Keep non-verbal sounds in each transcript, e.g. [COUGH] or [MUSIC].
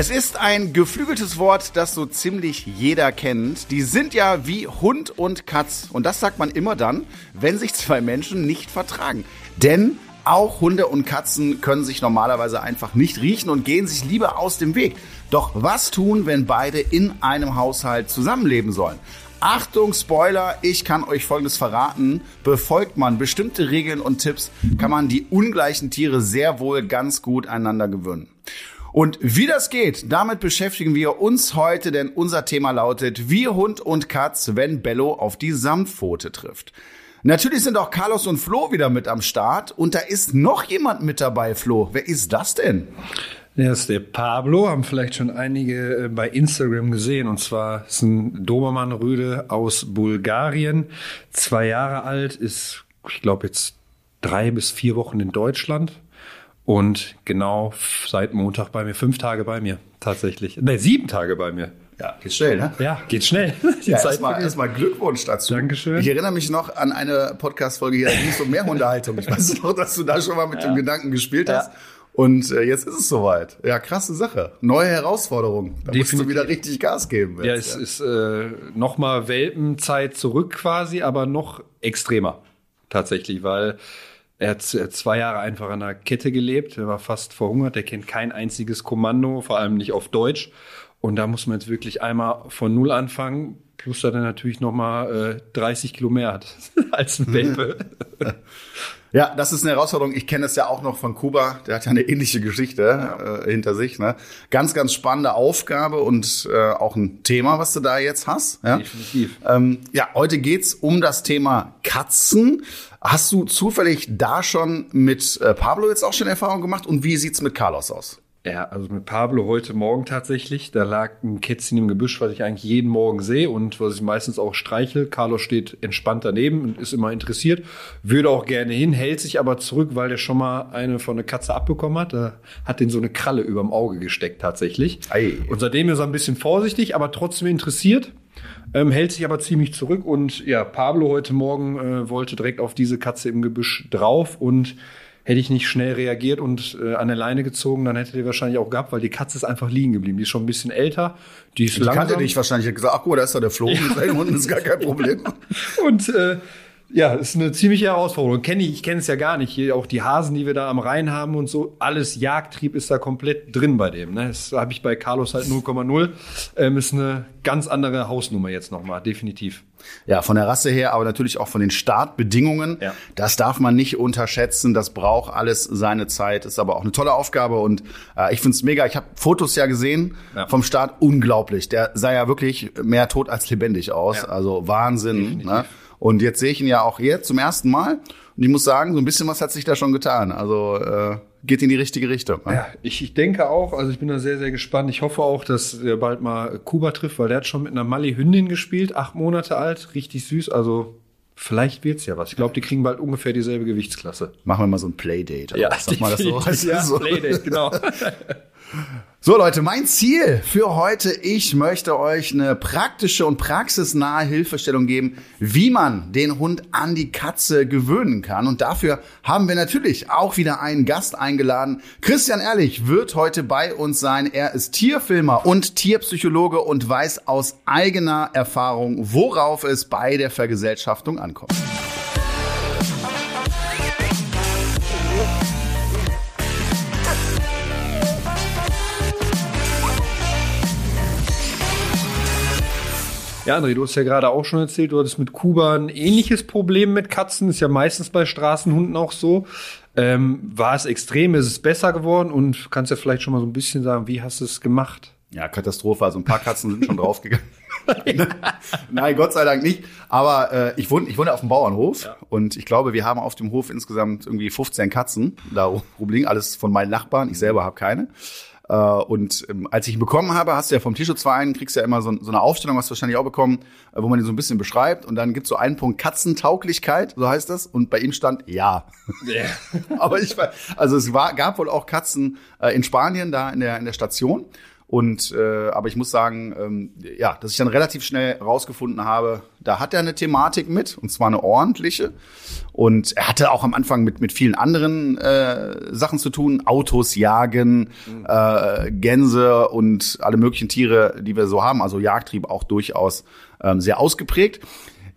Es ist ein geflügeltes Wort, das so ziemlich jeder kennt. Die sind ja wie Hund und Katz. Und das sagt man immer dann, wenn sich zwei Menschen nicht vertragen. Denn auch Hunde und Katzen können sich normalerweise einfach nicht riechen und gehen sich lieber aus dem Weg. Doch was tun, wenn beide in einem Haushalt zusammenleben sollen? Achtung, Spoiler, ich kann euch Folgendes verraten. Befolgt man bestimmte Regeln und Tipps, kann man die ungleichen Tiere sehr wohl ganz gut einander gewöhnen. Und wie das geht, damit beschäftigen wir uns heute, denn unser Thema lautet, wie Hund und Katz, wenn Bello auf die Samtpfote trifft. Natürlich sind auch Carlos und Flo wieder mit am Start und da ist noch jemand mit dabei, Flo. Wer ist das denn? Der ist der Pablo, haben vielleicht schon einige äh, bei Instagram gesehen. Und zwar ist ein Dobermann-Rüde aus Bulgarien, zwei Jahre alt, ist, ich glaube, jetzt drei bis vier Wochen in Deutschland. Und genau seit Montag bei mir, fünf Tage bei mir tatsächlich. Ne, sieben Tage bei mir. Ja, geht schnell, ne? Ja, geht schnell. [LAUGHS] Die ja, erstmal erst Glückwunsch dazu. Dankeschön. Ich erinnere mich noch an eine Podcast-Folge hier, da ging es um Mehrhundehaltung. Ich weiß noch, dass du da schon mal mit ja. dem Gedanken gespielt hast. Ja. Und äh, jetzt ist es soweit. Ja, krasse Sache. Neue Herausforderung. Da Definitiv. musst du wieder richtig Gas geben. Jetzt, ja, es ja. ist äh, nochmal Welpenzeit zurück quasi, aber noch extremer tatsächlich, weil er hat zwei Jahre einfach an der Kette gelebt, er war fast verhungert, er kennt kein einziges Kommando, vor allem nicht auf Deutsch. Und da muss man jetzt wirklich einmal von Null anfangen, plus dass er natürlich nochmal äh, 30 Kilo mehr hat [LAUGHS] als ein [LAUGHS] Welpe. Ja, das ist eine Herausforderung. Ich kenne es ja auch noch von Kuba. Der hat ja eine ähnliche Geschichte ja. äh, hinter sich. Ne? Ganz, ganz spannende Aufgabe und äh, auch ein Thema, was du da jetzt hast. Ja? Definitiv. Ähm, ja, heute geht's um das Thema Katzen. Hast du zufällig da schon mit äh, Pablo jetzt auch schon Erfahrung gemacht? Und wie sieht's mit Carlos aus? Ja, also mit Pablo heute Morgen tatsächlich. Da lag ein Kätzchen im Gebüsch, was ich eigentlich jeden Morgen sehe und was ich meistens auch streichel. Carlos steht entspannt daneben und ist immer interessiert, würde auch gerne hin, hält sich aber zurück, weil der schon mal eine von der Katze abbekommen hat. Da hat den so eine Kralle überm Auge gesteckt tatsächlich. Ei. Und seitdem ist er ein bisschen vorsichtig, aber trotzdem interessiert. Ähm, hält sich aber ziemlich zurück und ja, Pablo heute Morgen äh, wollte direkt auf diese Katze im Gebüsch drauf und Hätte ich nicht schnell reagiert und äh, an der Leine gezogen, dann hätte die wahrscheinlich auch gehabt, weil die Katze ist einfach liegen geblieben. Die ist schon ein bisschen älter. Die ist die langsam. kannte dich wahrscheinlich. Hat gesagt, ach guck, da ist doch der Flo [LAUGHS] ja. mit Hunden, ist gar kein Problem. [LAUGHS] und äh, ja, ist eine ziemliche Herausforderung. Kenn ich, ich kenne es ja gar nicht. Hier auch die Hasen, die wir da am Rhein haben und so, alles Jagdtrieb ist da komplett drin bei dem. Ne? Das habe ich bei Carlos halt 0,0. Ähm, ist eine ganz andere Hausnummer jetzt nochmal, definitiv. Ja, von der Rasse her, aber natürlich auch von den Startbedingungen. Ja. Das darf man nicht unterschätzen. Das braucht alles seine Zeit. Ist aber auch eine tolle Aufgabe und äh, ich find's mega. Ich habe Fotos ja gesehen ja. vom Start. Unglaublich. Der sah ja wirklich mehr tot als lebendig aus. Ja. Also Wahnsinn. Ne? Und jetzt sehe ich ihn ja auch hier zum ersten Mal. Und ich muss sagen, so ein bisschen was hat sich da schon getan. Also äh, geht in die richtige Richtung. Ne? Ja, ich, ich denke auch, also ich bin da sehr, sehr gespannt. Ich hoffe auch, dass er bald mal Kuba trifft, weil der hat schon mit einer Mali-Hündin gespielt, acht Monate alt, richtig süß. Also Vielleicht wird's ja was. Ich glaube, die kriegen bald ungefähr dieselbe Gewichtsklasse. Machen wir mal so ein Playdate. Ja, sag mal das so. Ja, [LAUGHS] so. Playdate, genau. [LAUGHS] So Leute, mein Ziel für heute, ich möchte euch eine praktische und praxisnahe Hilfestellung geben, wie man den Hund an die Katze gewöhnen kann. Und dafür haben wir natürlich auch wieder einen Gast eingeladen. Christian Ehrlich wird heute bei uns sein. Er ist Tierfilmer und Tierpsychologe und weiß aus eigener Erfahrung, worauf es bei der Vergesellschaftung ankommt. Ja, André, du hast ja gerade auch schon erzählt, du hattest mit Kuba ein ähnliches Problem mit Katzen. Ist ja meistens bei Straßenhunden auch so. Ähm, war es extrem? Ist es besser geworden? Und kannst ja vielleicht schon mal so ein bisschen sagen, wie hast du es gemacht? Ja, Katastrophe. Also ein paar Katzen sind schon [LAUGHS] draufgegangen. [LAUGHS] Nein, Gott sei Dank nicht. Aber äh, ich, wohne, ich wohne auf dem Bauernhof ja. und ich glaube, wir haben auf dem Hof insgesamt irgendwie 15 Katzen da rumliegen. Alles von meinen Nachbarn. Ich selber habe keine. Äh, und ähm, als ich ihn bekommen habe, hast du ja vom Tierschutzverein, kriegst du ja immer so, so eine Aufstellung, hast du wahrscheinlich auch bekommen, äh, wo man ihn so ein bisschen beschreibt. Und dann gibt's so einen Punkt Katzentauglichkeit, so heißt das. Und bei ihm stand ja. Yeah. [LAUGHS] Aber ich war, also es war, gab wohl auch Katzen äh, in Spanien, da in der, in der Station. Und äh, aber ich muss sagen, ähm, ja, dass ich dann relativ schnell rausgefunden habe, da hat er eine Thematik mit und zwar eine ordentliche. Und er hatte auch am Anfang mit mit vielen anderen äh, Sachen zu tun, Autos jagen, mhm. äh, Gänse und alle möglichen Tiere, die wir so haben. Also Jagdtrieb auch durchaus ähm, sehr ausgeprägt.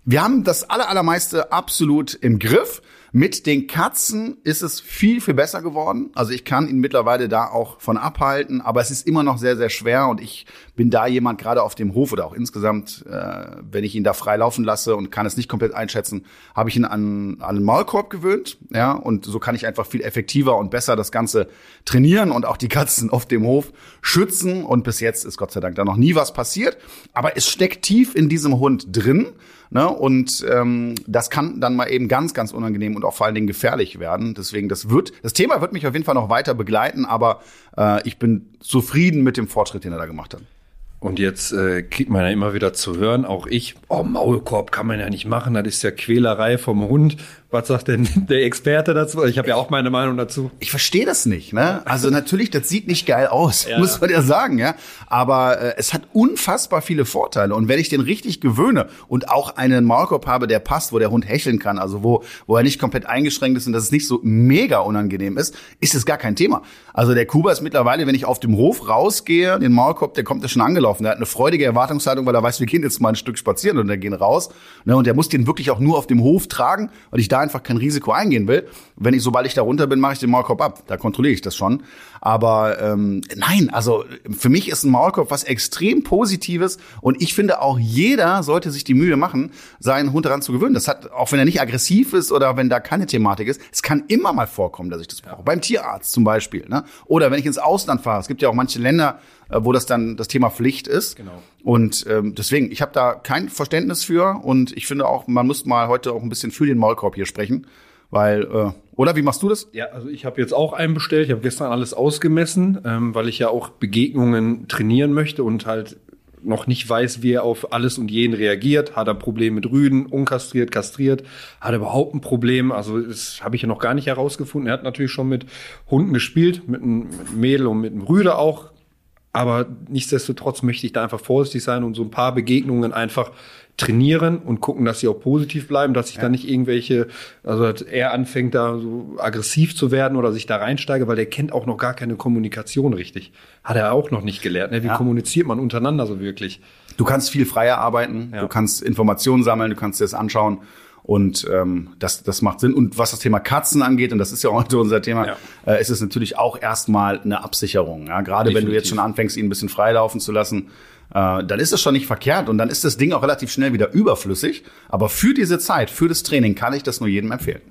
Wir haben das allermeiste absolut im Griff. Mit den Katzen ist es viel, viel besser geworden. Also ich kann ihn mittlerweile da auch von abhalten, aber es ist immer noch sehr, sehr schwer und ich bin da jemand gerade auf dem Hof oder auch insgesamt, äh, wenn ich ihn da frei laufen lasse und kann es nicht komplett einschätzen, habe ich ihn an, an einen Maulkorb gewöhnt, ja, und so kann ich einfach viel effektiver und besser das Ganze trainieren und auch die Katzen auf dem Hof schützen. Und bis jetzt ist Gott sei Dank da noch nie was passiert, aber es steckt tief in diesem Hund drin Ne? Und ähm, das kann dann mal eben ganz, ganz unangenehm und auch vor allen Dingen gefährlich werden. Deswegen, das wird, das Thema wird mich auf jeden Fall noch weiter begleiten, aber äh, ich bin zufrieden mit dem Fortschritt, den er da gemacht hat. Und jetzt äh, kriegt man ja immer wieder zu hören, auch ich, oh, Maulkorb kann man ja nicht machen, das ist ja Quälerei vom Hund. Was sagt denn [LAUGHS] der Experte dazu? Ich habe ja auch meine Meinung dazu. Ich verstehe das nicht. Ne? Also natürlich, das sieht nicht geil aus, ja. muss man ja sagen. ja. Aber äh, es hat unfassbar viele Vorteile. Und wenn ich den richtig gewöhne und auch einen Maulkorb habe, der passt, wo der Hund hecheln kann, also wo, wo er nicht komplett eingeschränkt ist und dass es nicht so mega unangenehm ist, ist es gar kein Thema. Also der Kuba ist mittlerweile, wenn ich auf dem Hof rausgehe, den Maulkorb, der kommt ja schon angelaufen. Der hat eine freudige Erwartungshaltung, weil er weiß, wir gehen jetzt mal ein Stück spazieren und dann gehen raus. Ne? Und der muss den wirklich auch nur auf dem Hof tragen, weil ich da einfach kein Risiko eingehen will. Wenn ich, sobald ich da runter bin, mache ich den Maulkorb ab. Da kontrolliere ich das schon. Aber ähm, nein, also für mich ist ein Maulkorb was extrem Positives und ich finde auch jeder sollte sich die Mühe machen, seinen Hund daran zu gewöhnen. Das hat, auch wenn er nicht aggressiv ist oder wenn da keine Thematik ist, es kann immer mal vorkommen, dass ich das brauche. Ja. Beim Tierarzt zum Beispiel. Ne? Oder wenn ich ins Ausland fahre. Es gibt ja auch manche Länder, äh, wo das dann das Thema Pflicht ist. Genau. Und ähm, deswegen, ich habe da kein Verständnis für und ich finde auch, man muss mal heute auch ein bisschen für den Maulkorb hier sprechen, weil äh, oder wie machst du das? Ja, also ich habe jetzt auch einen bestellt. Ich habe gestern alles ausgemessen, ähm, weil ich ja auch Begegnungen trainieren möchte und halt noch nicht weiß, wie er auf alles und jeden reagiert. Hat er Probleme mit Rüden, unkastriert, kastriert? Hat er überhaupt ein Problem? Also das habe ich ja noch gar nicht herausgefunden. Er hat natürlich schon mit Hunden gespielt, mit einem Mädel und mit einem Rüde auch. Aber nichtsdestotrotz möchte ich da einfach vorsichtig sein und so ein paar Begegnungen einfach trainieren und gucken, dass sie auch positiv bleiben, dass ich ja. da nicht irgendwelche, also er anfängt da so aggressiv zu werden oder sich da reinsteige, weil der kennt auch noch gar keine Kommunikation richtig. Hat er auch noch nicht gelernt. Ne? Wie ja. kommuniziert man untereinander so wirklich? Du kannst viel freier arbeiten, ja. du kannst Informationen sammeln, du kannst dir das anschauen. Und ähm, das, das macht Sinn. Und was das Thema Katzen angeht, und das ist ja auch [LAUGHS] unser Thema, ja. äh, ist es natürlich auch erstmal eine Absicherung. Ja? Gerade Definitiv. wenn du jetzt schon anfängst, ihn ein bisschen freilaufen zu lassen, äh, dann ist es schon nicht verkehrt und dann ist das Ding auch relativ schnell wieder überflüssig. Aber für diese Zeit, für das Training kann ich das nur jedem empfehlen.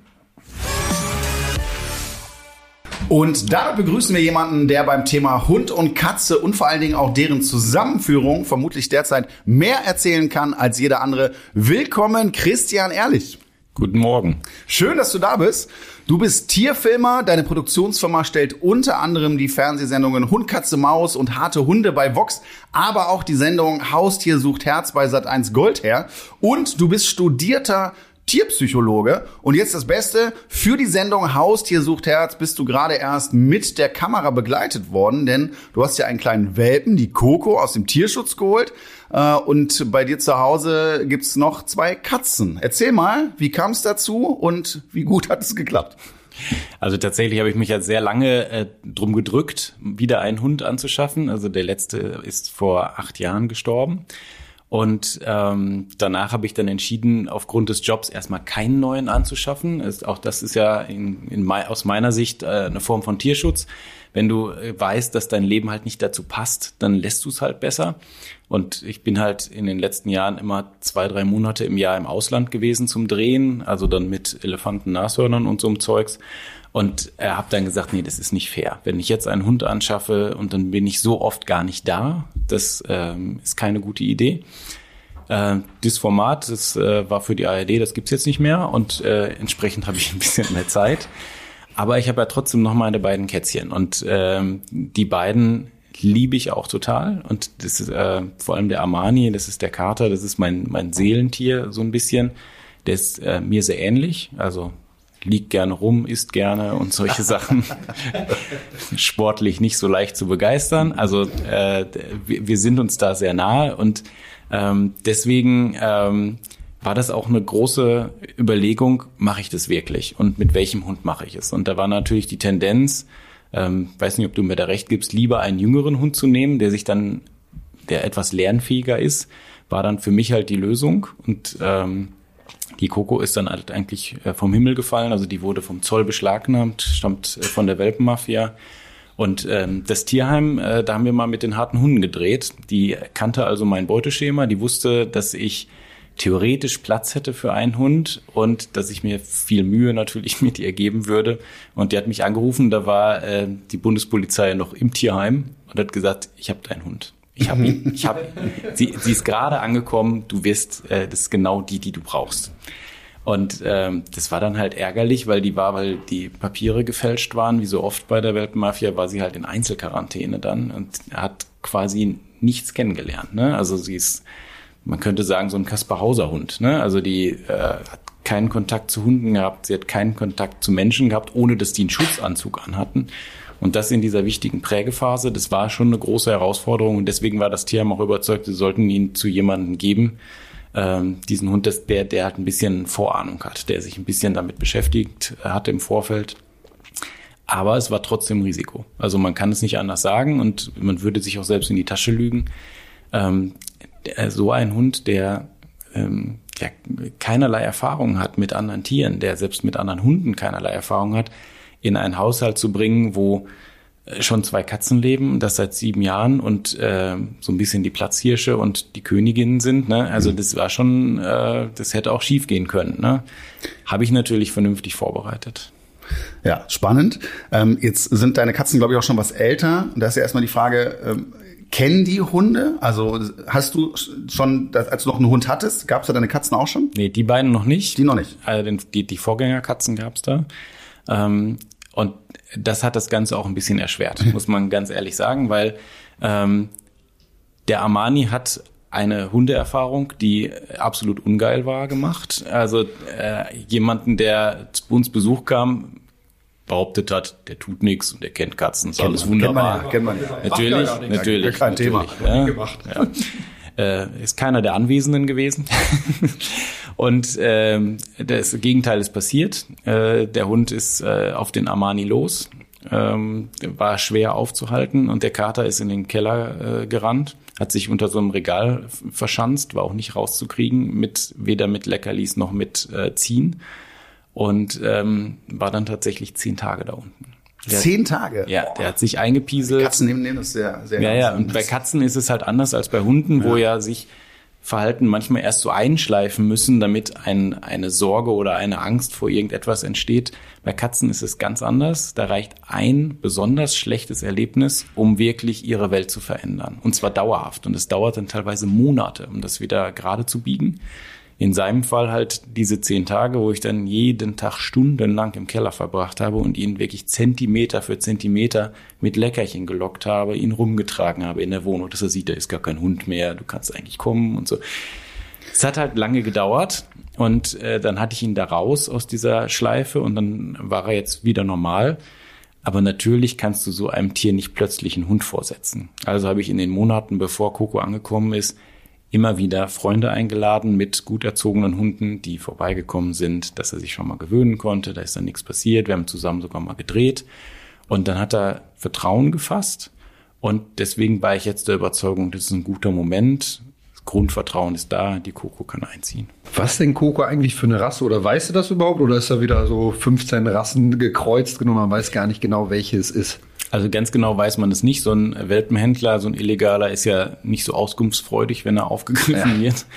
Und da begrüßen wir jemanden, der beim Thema Hund und Katze und vor allen Dingen auch deren Zusammenführung vermutlich derzeit mehr erzählen kann als jeder andere. Willkommen, Christian Ehrlich. Guten Morgen. Schön, dass du da bist. Du bist Tierfilmer. Deine Produktionsfirma stellt unter anderem die Fernsehsendungen Hund, Katze, Maus und Harte Hunde bei Vox, aber auch die Sendung Haustier sucht Herz bei Sat1 Gold her. Und du bist studierter Tierpsychologe. Und jetzt das Beste, für die Sendung Haustier sucht Herz bist du gerade erst mit der Kamera begleitet worden, denn du hast ja einen kleinen Welpen, die Coco, aus dem Tierschutz geholt. Äh, und bei dir zu Hause gibt's noch zwei Katzen. Erzähl mal, wie kam es dazu und wie gut hat es geklappt? Also tatsächlich habe ich mich ja sehr lange äh, drum gedrückt, wieder einen Hund anzuschaffen. Also der letzte ist vor acht Jahren gestorben. Und ähm, danach habe ich dann entschieden, aufgrund des Jobs erstmal keinen neuen anzuschaffen. Ist, auch das ist ja in, in, aus meiner Sicht äh, eine Form von Tierschutz. Wenn du äh, weißt, dass dein Leben halt nicht dazu passt, dann lässt du es halt besser. Und ich bin halt in den letzten Jahren immer zwei, drei Monate im Jahr im Ausland gewesen zum Drehen, also dann mit Elefanten, Nashörnern und so einem Zeugs. Und er hat dann gesagt, nee, das ist nicht fair. Wenn ich jetzt einen Hund anschaffe und dann bin ich so oft gar nicht da, das ähm, ist keine gute Idee. Äh, das Format, das äh, war für die ARD, das gibt's jetzt nicht mehr und äh, entsprechend habe ich ein [LAUGHS] bisschen mehr Zeit. Aber ich habe ja trotzdem noch meine beiden Kätzchen und ähm, die beiden liebe ich auch total und das ist äh, vor allem der Armani, das ist der Kater, das ist mein mein Seelentier so ein bisschen. Der ist äh, mir sehr ähnlich, also liegt gerne rum, isst gerne und solche [LAUGHS] Sachen. Sportlich nicht so leicht zu begeistern. Also äh, wir, wir sind uns da sehr nahe und ähm, deswegen ähm, war das auch eine große Überlegung, mache ich das wirklich und mit welchem Hund mache ich es? Und da war natürlich die Tendenz, ähm, weiß nicht, ob du mir da recht gibst, lieber einen jüngeren Hund zu nehmen, der sich dann, der etwas lernfähiger ist, war dann für mich halt die Lösung. Und ähm, die Coco ist dann halt eigentlich äh, vom Himmel gefallen, also die wurde vom Zoll beschlagnahmt, stammt äh, von der Welpenmafia. Und ähm, das Tierheim, äh, da haben wir mal mit den harten Hunden gedreht. Die kannte also mein Beuteschema, die wusste, dass ich theoretisch Platz hätte für einen Hund und dass ich mir viel Mühe natürlich [LAUGHS] mit ihr geben würde. Und die hat mich angerufen, da war äh, die Bundespolizei noch im Tierheim und hat gesagt, ich habe deinen Hund. Ich habe ihn, ich habe, [LAUGHS] sie, sie ist gerade angekommen, du wirst, äh, das ist genau die, die du brauchst. Und ähm, das war dann halt ärgerlich, weil die war, weil die Papiere gefälscht waren, wie so oft bei der Weltmafia, war sie halt in Einzelquarantäne dann und hat quasi nichts kennengelernt. Ne? Also sie ist man könnte sagen, so ein Kaspar Hauser Hund. Ne? Also die äh, hat keinen Kontakt zu Hunden gehabt, sie hat keinen Kontakt zu Menschen gehabt, ohne dass die einen Schutzanzug anhatten. Und das in dieser wichtigen Prägephase, das war schon eine große Herausforderung und deswegen war das Tierheim auch überzeugt, sie sollten ihn zu jemandem geben, ähm, diesen Hund, das, der, der halt ein bisschen Vorahnung hat, der sich ein bisschen damit beschäftigt hat im Vorfeld. Aber es war trotzdem Risiko. Also man kann es nicht anders sagen und man würde sich auch selbst in die Tasche lügen. Ähm, der, so ein Hund, der ähm, ja, keinerlei Erfahrung hat mit anderen Tieren, der selbst mit anderen Hunden keinerlei Erfahrung hat, in einen Haushalt zu bringen, wo äh, schon zwei Katzen leben, das seit sieben Jahren und äh, so ein bisschen die Platzhirsche und die Königinnen sind. Ne? Also mhm. das war schon, äh, das hätte auch schief gehen können. Ne? Habe ich natürlich vernünftig vorbereitet. Ja, spannend. Ähm, jetzt sind deine Katzen, glaube ich, auch schon was älter. Und da ist ja erstmal die Frage, ähm, kennen die Hunde? Also hast du schon, als du noch einen Hund hattest, gab es da deine Katzen auch schon? Nee, die beiden noch nicht. Die noch nicht. Also die, die Vorgängerkatzen gab es da. Ähm, und das hat das Ganze auch ein bisschen erschwert, [LAUGHS] muss man ganz ehrlich sagen, weil ähm, der Armani hat eine Hundeerfahrung, die absolut ungeil war, gemacht. Also äh, jemanden, der zu uns Besuch kam, behauptet hat, der tut nichts und der kennt Katzen, ist alles wunderbar. Kennt man, ja, kennt man ja. Natürlich, ja natürlich. Kein natürlich, Thema. Ja, gemacht. Ja. Äh, ist keiner der Anwesenden gewesen. [LAUGHS] und ähm, das Gegenteil ist passiert. Äh, der Hund ist äh, auf den Armani los, ähm, war schwer aufzuhalten und der Kater ist in den Keller äh, gerannt, hat sich unter so einem Regal verschanzt, war auch nicht rauszukriegen, mit weder mit Leckerlis noch mit äh, Ziehen und ähm, war dann tatsächlich zehn Tage da unten. Der zehn Tage? Ja, der hat sich eingepieselt. Katzen nehmen, nehmen das sehr, sehr Ja, ja, und bei Katzen ist es halt anders als bei Hunden, ja. wo ja sich Verhalten manchmal erst so einschleifen müssen, damit ein, eine Sorge oder eine Angst vor irgendetwas entsteht. Bei Katzen ist es ganz anders. Da reicht ein besonders schlechtes Erlebnis, um wirklich ihre Welt zu verändern. Und zwar dauerhaft. Und es dauert dann teilweise Monate, um das wieder gerade zu biegen in seinem Fall halt diese zehn Tage, wo ich dann jeden Tag stundenlang im Keller verbracht habe und ihn wirklich Zentimeter für Zentimeter mit Leckerchen gelockt habe, ihn rumgetragen habe in der Wohnung, dass er sieht, da ist gar kein Hund mehr, du kannst eigentlich kommen und so. Es hat halt lange gedauert und äh, dann hatte ich ihn da raus aus dieser Schleife und dann war er jetzt wieder normal. Aber natürlich kannst du so einem Tier nicht plötzlich einen Hund vorsetzen. Also habe ich in den Monaten, bevor Coco angekommen ist, immer wieder Freunde eingeladen mit gut erzogenen Hunden, die vorbeigekommen sind, dass er sich schon mal gewöhnen konnte. Da ist dann nichts passiert. Wir haben zusammen sogar mal gedreht. Und dann hat er Vertrauen gefasst. Und deswegen war ich jetzt der Überzeugung, das ist ein guter Moment. Das Grundvertrauen ist da, die Coco kann einziehen. Was denn Coco eigentlich für eine Rasse? Oder weißt du das überhaupt? Oder ist da wieder so 15 Rassen gekreuzt genommen? Man weiß gar nicht genau, welche es ist. Also ganz genau weiß man es nicht. So ein Welpenhändler, so ein Illegaler ist ja nicht so auskunftsfreudig, wenn er aufgegriffen ja. wird.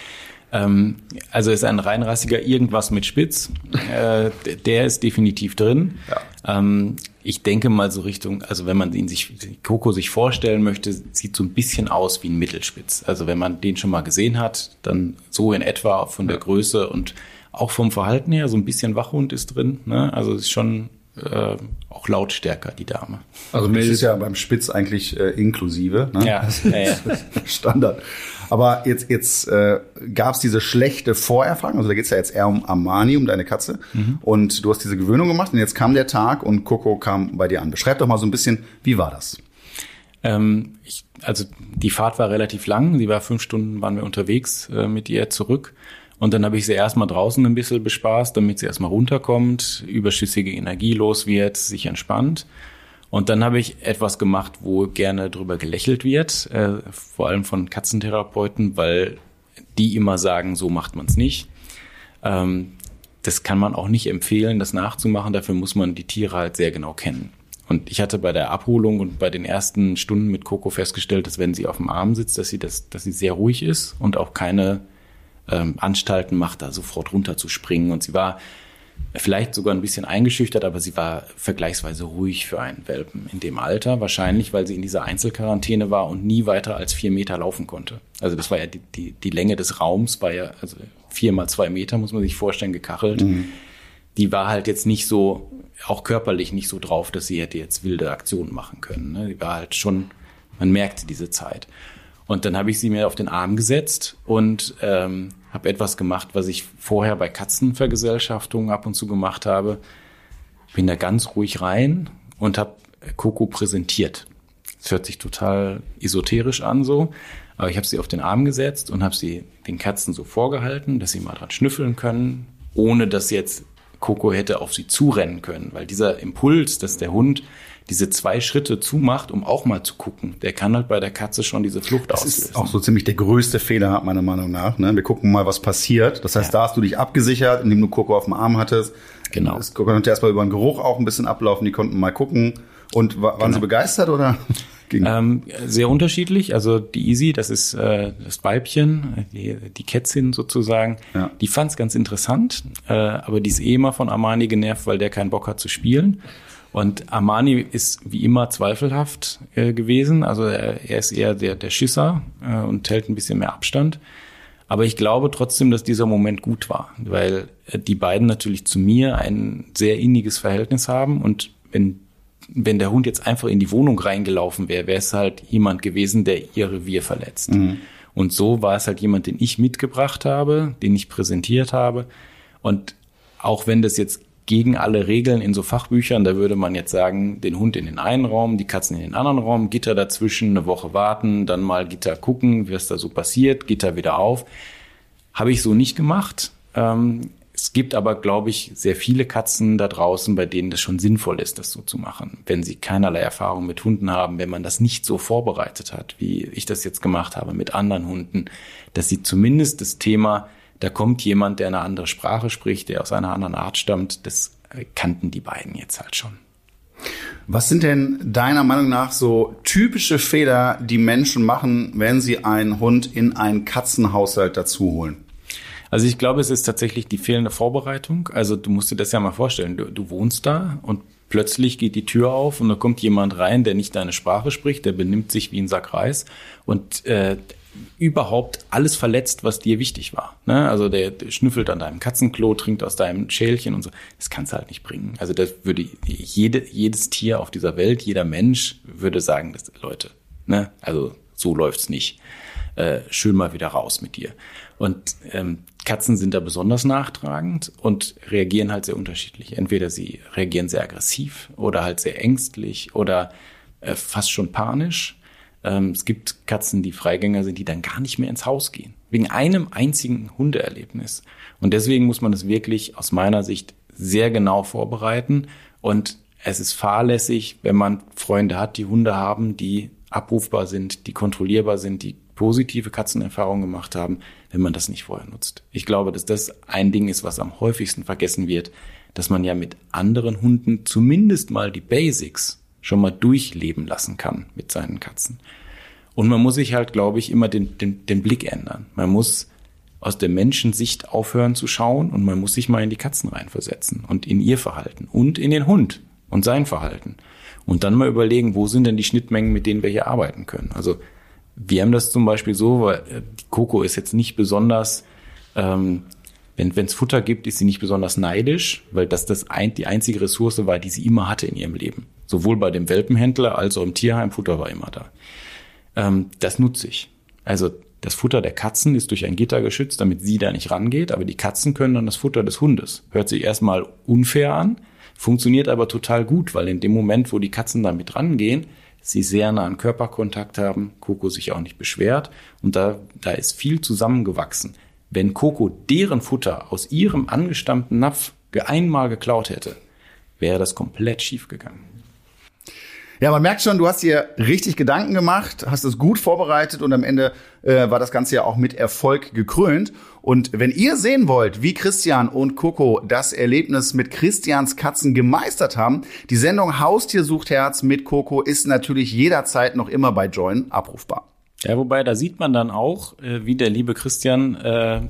Ähm, also ist ein reinrassiger irgendwas mit Spitz. Äh, der ist definitiv drin. Ja. Ähm, ich denke mal so Richtung, also wenn man ihn sich, Coco sich vorstellen möchte, sieht so ein bisschen aus wie ein Mittelspitz. Also wenn man den schon mal gesehen hat, dann so in etwa von der Größe und auch vom Verhalten her, so ein bisschen Wachhund ist drin. Ne? Also ist schon äh, auch lautstärker, die Dame. Also das ist ja beim Spitz eigentlich äh, inklusive. Ne? Ja, ja, ja. [LAUGHS] Standard. Aber jetzt, jetzt äh, gab es diese schlechte Vorerfahrung. Also da geht's ja jetzt eher um Armani, um deine Katze. Mhm. Und du hast diese Gewöhnung gemacht und jetzt kam der Tag und Coco kam bei dir an. Beschreib doch mal so ein bisschen, wie war das? Ähm, ich, also die Fahrt war relativ lang. Sie war fünf Stunden, waren wir unterwegs äh, mit ihr zurück. Und dann habe ich sie erstmal draußen ein bisschen bespaßt, damit sie erstmal runterkommt, überschüssige Energie los wird, sich entspannt. Und dann habe ich etwas gemacht, wo gerne drüber gelächelt wird, äh, vor allem von Katzentherapeuten, weil die immer sagen, so macht man es nicht. Ähm, das kann man auch nicht empfehlen, das nachzumachen. Dafür muss man die Tiere halt sehr genau kennen. Und ich hatte bei der Abholung und bei den ersten Stunden mit Coco festgestellt, dass wenn sie auf dem Arm sitzt, dass sie das, dass sie sehr ruhig ist und auch keine ähm, Anstalten macht, da sofort runter zu springen. Und sie war vielleicht sogar ein bisschen eingeschüchtert, aber sie war vergleichsweise ruhig für einen Welpen in dem Alter. Wahrscheinlich, weil sie in dieser Einzelquarantäne war und nie weiter als vier Meter laufen konnte. Also das war ja die, die, die Länge des Raums, war ja also vier mal zwei Meter, muss man sich vorstellen, gekachelt. Mhm. Die war halt jetzt nicht so, auch körperlich nicht so drauf, dass sie hätte jetzt wilde Aktionen machen können. Ne? Die war halt schon, man merkte diese Zeit. Und dann habe ich sie mir auf den Arm gesetzt und ähm, habe etwas gemacht, was ich vorher bei Katzenvergesellschaftungen ab und zu gemacht habe. Bin da ganz ruhig rein und habe Coco präsentiert. Das hört sich total esoterisch an so, aber ich habe sie auf den Arm gesetzt und habe sie den Katzen so vorgehalten, dass sie mal dran schnüffeln können, ohne dass jetzt Coco hätte auf sie zurennen können, weil dieser Impuls, dass der Hund diese zwei Schritte zumacht, um auch mal zu gucken. Der kann halt bei der Katze schon diese Flucht das auslösen. Das ist auch so ziemlich der größte Fehler, meiner Meinung nach. Ne? Wir gucken mal, was passiert. Das heißt, ja. da hast du dich abgesichert, indem du Coco auf dem Arm hattest. Genau. Es konnte erstmal über den Geruch auch ein bisschen ablaufen. Die konnten mal gucken. Und waren genau. sie begeistert oder? [LAUGHS] Ähm, sehr unterschiedlich. Also die Easy, das ist äh, das Weibchen, die, die Kätzin sozusagen, ja. die fand es ganz interessant, äh, aber die ist eh immer von Armani genervt, weil der keinen Bock hat zu spielen. Und Armani ist wie immer zweifelhaft äh, gewesen. Also er, er, ist eher der, der Schisser äh, und hält ein bisschen mehr Abstand. Aber ich glaube trotzdem, dass dieser Moment gut war, weil äh, die beiden natürlich zu mir ein sehr inniges Verhältnis haben. Und wenn, wenn der Hund jetzt einfach in die Wohnung reingelaufen wäre, wäre es halt jemand gewesen, der ihr Revier verletzt. Mhm. Und so war es halt jemand, den ich mitgebracht habe, den ich präsentiert habe. Und auch wenn das jetzt gegen alle Regeln in so Fachbüchern. Da würde man jetzt sagen, den Hund in den einen Raum, die Katzen in den anderen Raum, Gitter dazwischen, eine Woche warten, dann mal Gitter gucken, was da so passiert, Gitter wieder auf. Habe ich so nicht gemacht. Ähm, es gibt aber, glaube ich, sehr viele Katzen da draußen, bei denen das schon sinnvoll ist, das so zu machen. Wenn sie keinerlei Erfahrung mit Hunden haben, wenn man das nicht so vorbereitet hat, wie ich das jetzt gemacht habe mit anderen Hunden, dass sie zumindest das Thema da kommt jemand, der eine andere Sprache spricht, der aus einer anderen Art stammt. Das kannten die beiden jetzt halt schon. Was sind denn deiner Meinung nach so typische Fehler, die Menschen machen, wenn sie einen Hund in einen Katzenhaushalt dazu holen? Also ich glaube, es ist tatsächlich die fehlende Vorbereitung. Also du musst dir das ja mal vorstellen. Du, du wohnst da und plötzlich geht die Tür auf und da kommt jemand rein, der nicht deine Sprache spricht, der benimmt sich wie ein Sack Reis und äh, überhaupt alles verletzt, was dir wichtig war. Ne? Also der, der schnüffelt an deinem Katzenklo, trinkt aus deinem Schälchen und so. Das kannst du halt nicht bringen. Also das würde jede, jedes Tier auf dieser Welt, jeder Mensch würde sagen, dass, Leute, ne? also so läuft's nicht. Äh, schön mal wieder raus mit dir. Und ähm, Katzen sind da besonders nachtragend und reagieren halt sehr unterschiedlich. Entweder sie reagieren sehr aggressiv oder halt sehr ängstlich oder äh, fast schon panisch. Ähm, es gibt Katzen, die Freigänger sind, die dann gar nicht mehr ins Haus gehen. Wegen einem einzigen Hundeerlebnis. Und deswegen muss man es wirklich aus meiner Sicht sehr genau vorbereiten. Und es ist fahrlässig, wenn man Freunde hat, die Hunde haben, die abrufbar sind, die kontrollierbar sind, die positive Katzenerfahrungen gemacht haben, wenn man das nicht vorher nutzt. Ich glaube, dass das ein Ding ist, was am häufigsten vergessen wird, dass man ja mit anderen Hunden zumindest mal die Basics schon mal durchleben lassen kann mit seinen Katzen. Und man muss sich halt, glaube ich, immer den, den, den Blick ändern. Man muss aus der Menschensicht aufhören zu schauen und man muss sich mal in die Katzen reinversetzen und in ihr Verhalten und in den Hund und sein Verhalten. Und dann mal überlegen, wo sind denn die Schnittmengen, mit denen wir hier arbeiten können. Also wir haben das zum Beispiel so, weil äh, Coco ist jetzt nicht besonders ähm, Wenn es Futter gibt, ist sie nicht besonders neidisch, weil das, das ein, die einzige Ressource war, die sie immer hatte in ihrem Leben. Sowohl bei dem Welpenhändler als auch im Tierheim, Futter war immer da. Ähm, das nutze ich. Also das Futter der Katzen ist durch ein Gitter geschützt, damit sie da nicht rangeht, aber die Katzen können dann das Futter des Hundes. Hört sich erstmal unfair an, funktioniert aber total gut, weil in dem Moment, wo die Katzen damit rangehen, sie sehr nah an Körperkontakt haben, Coco sich auch nicht beschwert und da, da ist viel zusammengewachsen. Wenn Coco deren Futter aus ihrem angestammten Napf einmal geklaut hätte, wäre das komplett schief gegangen. Ja, man merkt schon, du hast dir richtig Gedanken gemacht, hast es gut vorbereitet und am Ende äh, war das Ganze ja auch mit Erfolg gekrönt. Und wenn ihr sehen wollt, wie Christian und Coco das Erlebnis mit Christians Katzen gemeistert haben, die Sendung Haustier sucht Herz mit Coco ist natürlich jederzeit noch immer bei Join abrufbar. Ja, wobei da sieht man dann auch, äh, wie der liebe Christian äh,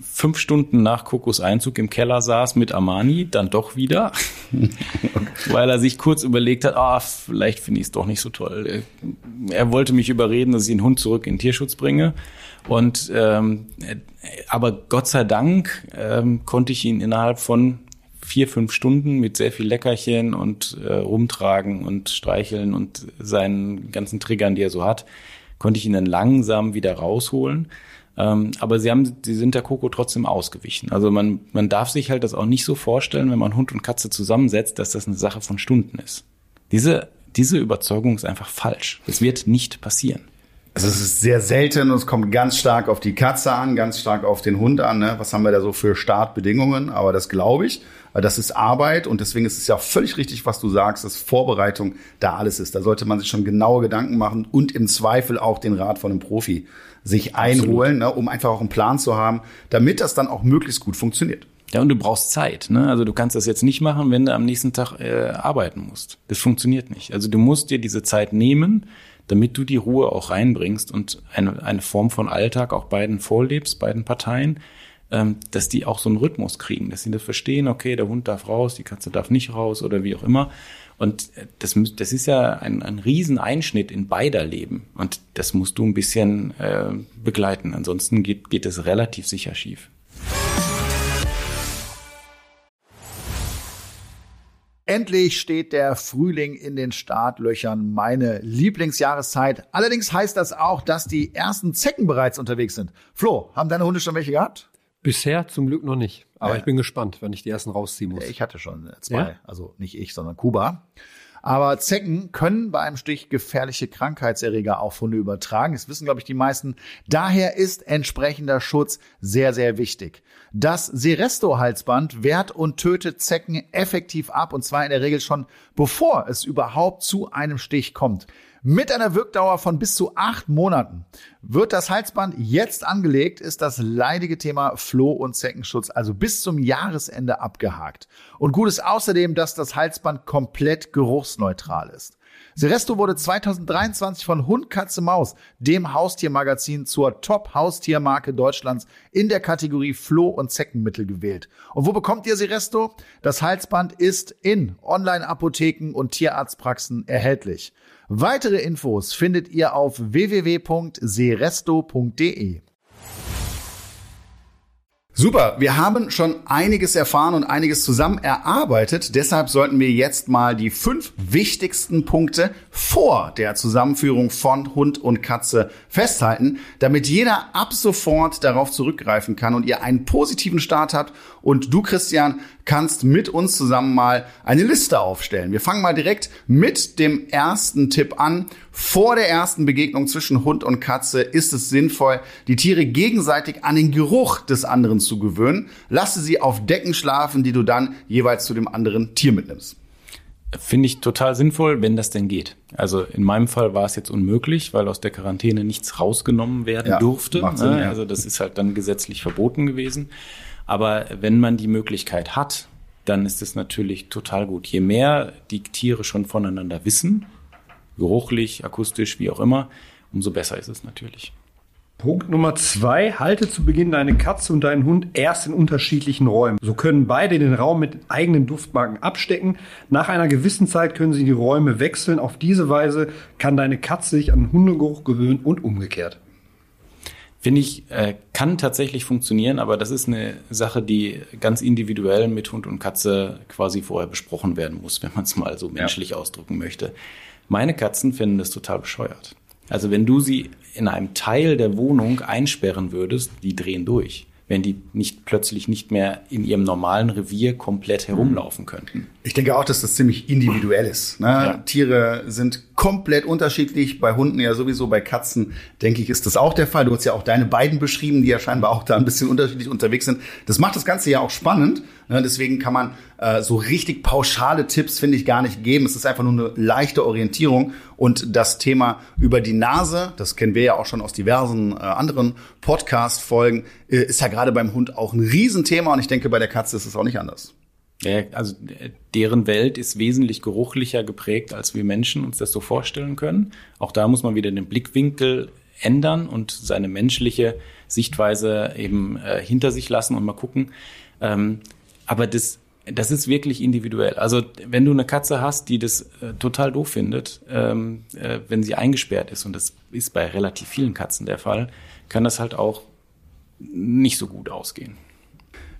fünf Stunden nach Kokos Einzug im Keller saß mit Armani, dann doch wieder, [LAUGHS] weil er sich kurz überlegt hat, ah, vielleicht finde ich es doch nicht so toll. Äh, er wollte mich überreden, dass ich den Hund zurück in den Tierschutz bringe. Und ähm, aber Gott sei Dank ähm, konnte ich ihn innerhalb von vier, fünf Stunden mit sehr viel Leckerchen und äh, rumtragen und streicheln und seinen ganzen Triggern, die er so hat, konnte ich ihn dann langsam wieder rausholen. Ähm, aber sie haben, sie sind der Coco trotzdem ausgewichen. Also man, man darf sich halt das auch nicht so vorstellen, wenn man Hund und Katze zusammensetzt, dass das eine Sache von Stunden ist. Diese, diese Überzeugung ist einfach falsch. Es wird nicht passieren. Also es ist sehr selten und es kommt ganz stark auf die Katze an, ganz stark auf den Hund an. Ne? Was haben wir da so für Startbedingungen? Aber das glaube ich. Das ist Arbeit und deswegen ist es ja völlig richtig, was du sagst, dass Vorbereitung da alles ist. Da sollte man sich schon genaue Gedanken machen und im Zweifel auch den Rat von einem Profi sich einholen, ne, um einfach auch einen Plan zu haben, damit das dann auch möglichst gut funktioniert. Ja, und du brauchst Zeit. Ne? Also du kannst das jetzt nicht machen, wenn du am nächsten Tag äh, arbeiten musst. Das funktioniert nicht. Also du musst dir diese Zeit nehmen, damit du die Ruhe auch reinbringst und eine, eine Form von Alltag auch beiden vorlebst, beiden Parteien, dass die auch so einen Rhythmus kriegen, dass sie das verstehen, okay, der Hund darf raus, die Katze darf nicht raus oder wie auch immer. Und äh, das, das ist ja ein, ein Rieseneinschnitt in beider Leben. Und das musst du ein bisschen äh, begleiten. Ansonsten geht, geht es relativ sicher schief. Endlich steht der Frühling in den Startlöchern, meine Lieblingsjahreszeit. Allerdings heißt das auch, dass die ersten Zecken bereits unterwegs sind. Flo, haben deine Hunde schon welche gehabt? Bisher zum Glück noch nicht. Aber ja. ich bin gespannt, wenn ich die ersten rausziehen muss. Ich hatte schon zwei. Ja? Also nicht ich, sondern Kuba. Aber Zecken können bei einem Stich gefährliche Krankheitserreger auf Hunde übertragen. Das wissen, glaube ich, die meisten. Daher ist entsprechender Schutz sehr, sehr wichtig. Das Seresto-Halsband wehrt und tötet Zecken effektiv ab und zwar in der Regel schon bevor es überhaupt zu einem Stich kommt. Mit einer Wirkdauer von bis zu acht Monaten. Wird das Halsband jetzt angelegt, ist das leidige Thema Floh- und Zeckenschutz also bis zum Jahresende abgehakt. Und gut ist außerdem, dass das Halsband komplett geruchsneutral ist. Seresto wurde 2023 von Hund, Katze, Maus, dem Haustiermagazin, zur Top-Haustiermarke Deutschlands in der Kategorie Floh- und Zeckenmittel gewählt. Und wo bekommt ihr Seresto? Das Halsband ist in Online-Apotheken und Tierarztpraxen erhältlich. Weitere Infos findet ihr auf www.seresto.de. Super, wir haben schon einiges erfahren und einiges zusammen erarbeitet. Deshalb sollten wir jetzt mal die fünf wichtigsten Punkte vor der Zusammenführung von Hund und Katze festhalten, damit jeder ab sofort darauf zurückgreifen kann und ihr einen positiven Start habt. Und du, Christian, kannst mit uns zusammen mal eine Liste aufstellen. Wir fangen mal direkt mit dem ersten Tipp an. Vor der ersten Begegnung zwischen Hund und Katze ist es sinnvoll, die Tiere gegenseitig an den Geruch des anderen zu gewöhnen. Lasse sie auf Decken schlafen, die du dann jeweils zu dem anderen Tier mitnimmst. Finde ich total sinnvoll, wenn das denn geht. Also in meinem Fall war es jetzt unmöglich, weil aus der Quarantäne nichts rausgenommen werden ja, durfte. Sinn, ja. Also das ist halt dann gesetzlich verboten gewesen. Aber wenn man die Möglichkeit hat, dann ist es natürlich total gut. Je mehr die Tiere schon voneinander wissen, geruchlich, akustisch, wie auch immer, umso besser ist es natürlich. Punkt Nummer zwei, halte zu Beginn deine Katze und deinen Hund erst in unterschiedlichen Räumen. So können beide den Raum mit eigenen Duftmarken abstecken. Nach einer gewissen Zeit können sie die Räume wechseln. Auf diese Weise kann deine Katze sich an Hundegeruch gewöhnen und umgekehrt. Finde ich, äh, kann tatsächlich funktionieren, aber das ist eine Sache, die ganz individuell mit Hund und Katze quasi vorher besprochen werden muss, wenn man es mal so menschlich ja. ausdrücken möchte. Meine Katzen finden das total bescheuert. Also wenn du sie in einem Teil der Wohnung einsperren würdest, die drehen durch wenn die nicht plötzlich nicht mehr in ihrem normalen Revier komplett herumlaufen könnten. Ich denke auch, dass das ziemlich individuell ist. Ne? Ja. Tiere sind komplett unterschiedlich. Bei Hunden ja sowieso, bei Katzen, denke ich, ist das auch der Fall. Du hast ja auch deine beiden beschrieben, die ja scheinbar auch da ein bisschen unterschiedlich unterwegs sind. Das macht das Ganze ja auch spannend. Ne? Deswegen kann man äh, so richtig pauschale Tipps, finde ich, gar nicht geben. Es ist einfach nur eine leichte Orientierung. Und das Thema über die Nase, das kennen wir ja auch schon aus diversen äh, anderen Podcast-Folgen, äh, ist ja gerade beim Hund auch ein Riesenthema. Und ich denke, bei der Katze ist es auch nicht anders. Ja, also deren Welt ist wesentlich geruchlicher geprägt, als wir Menschen uns das so vorstellen können. Auch da muss man wieder den Blickwinkel ändern und seine menschliche Sichtweise eben äh, hinter sich lassen und mal gucken. Ähm, aber das, das ist wirklich individuell. Also wenn du eine Katze hast, die das äh, total doof findet, ähm, äh, wenn sie eingesperrt ist, und das ist bei relativ vielen Katzen der Fall, kann das halt auch nicht so gut ausgehen.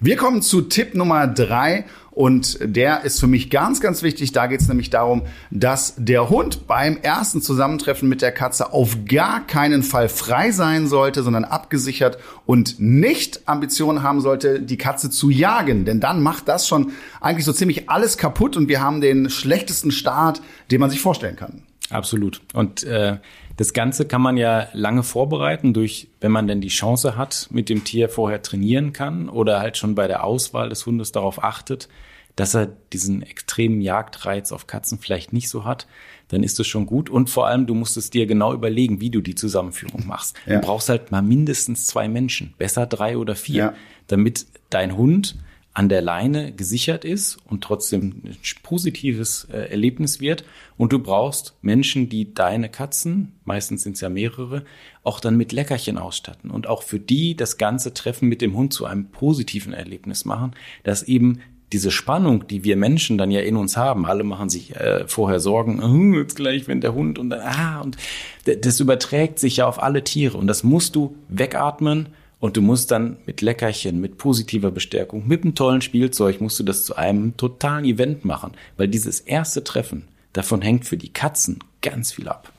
Wir kommen zu Tipp Nummer drei und der ist für mich ganz, ganz wichtig. Da geht es nämlich darum, dass der Hund beim ersten Zusammentreffen mit der Katze auf gar keinen Fall frei sein sollte, sondern abgesichert und nicht Ambitionen haben sollte, die Katze zu jagen. Denn dann macht das schon eigentlich so ziemlich alles kaputt und wir haben den schlechtesten Start, den man sich vorstellen kann. Absolut. Und äh, das Ganze kann man ja lange vorbereiten durch, wenn man denn die Chance hat, mit dem Tier vorher trainieren kann oder halt schon bei der Auswahl des Hundes darauf achtet, dass er diesen extremen Jagdreiz auf Katzen vielleicht nicht so hat, dann ist das schon gut. Und vor allem, du musst es dir genau überlegen, wie du die Zusammenführung machst. Ja. Du brauchst halt mal mindestens zwei Menschen, besser drei oder vier, ja. damit dein Hund an der Leine gesichert ist und trotzdem ein positives äh, Erlebnis wird. Und du brauchst Menschen, die deine Katzen, meistens sind es ja mehrere, auch dann mit Leckerchen ausstatten und auch für die das ganze Treffen mit dem Hund zu einem positiven Erlebnis machen, dass eben diese Spannung, die wir Menschen dann ja in uns haben, alle machen sich äh, vorher Sorgen, oh, jetzt gleich, wenn der Hund und dann, ah, und das überträgt sich ja auf alle Tiere und das musst du wegatmen und du musst dann mit Leckerchen, mit positiver Bestärkung, mit einem tollen Spielzeug, musst du das zu einem totalen Event machen. Weil dieses erste Treffen, davon hängt für die Katzen ganz viel ab.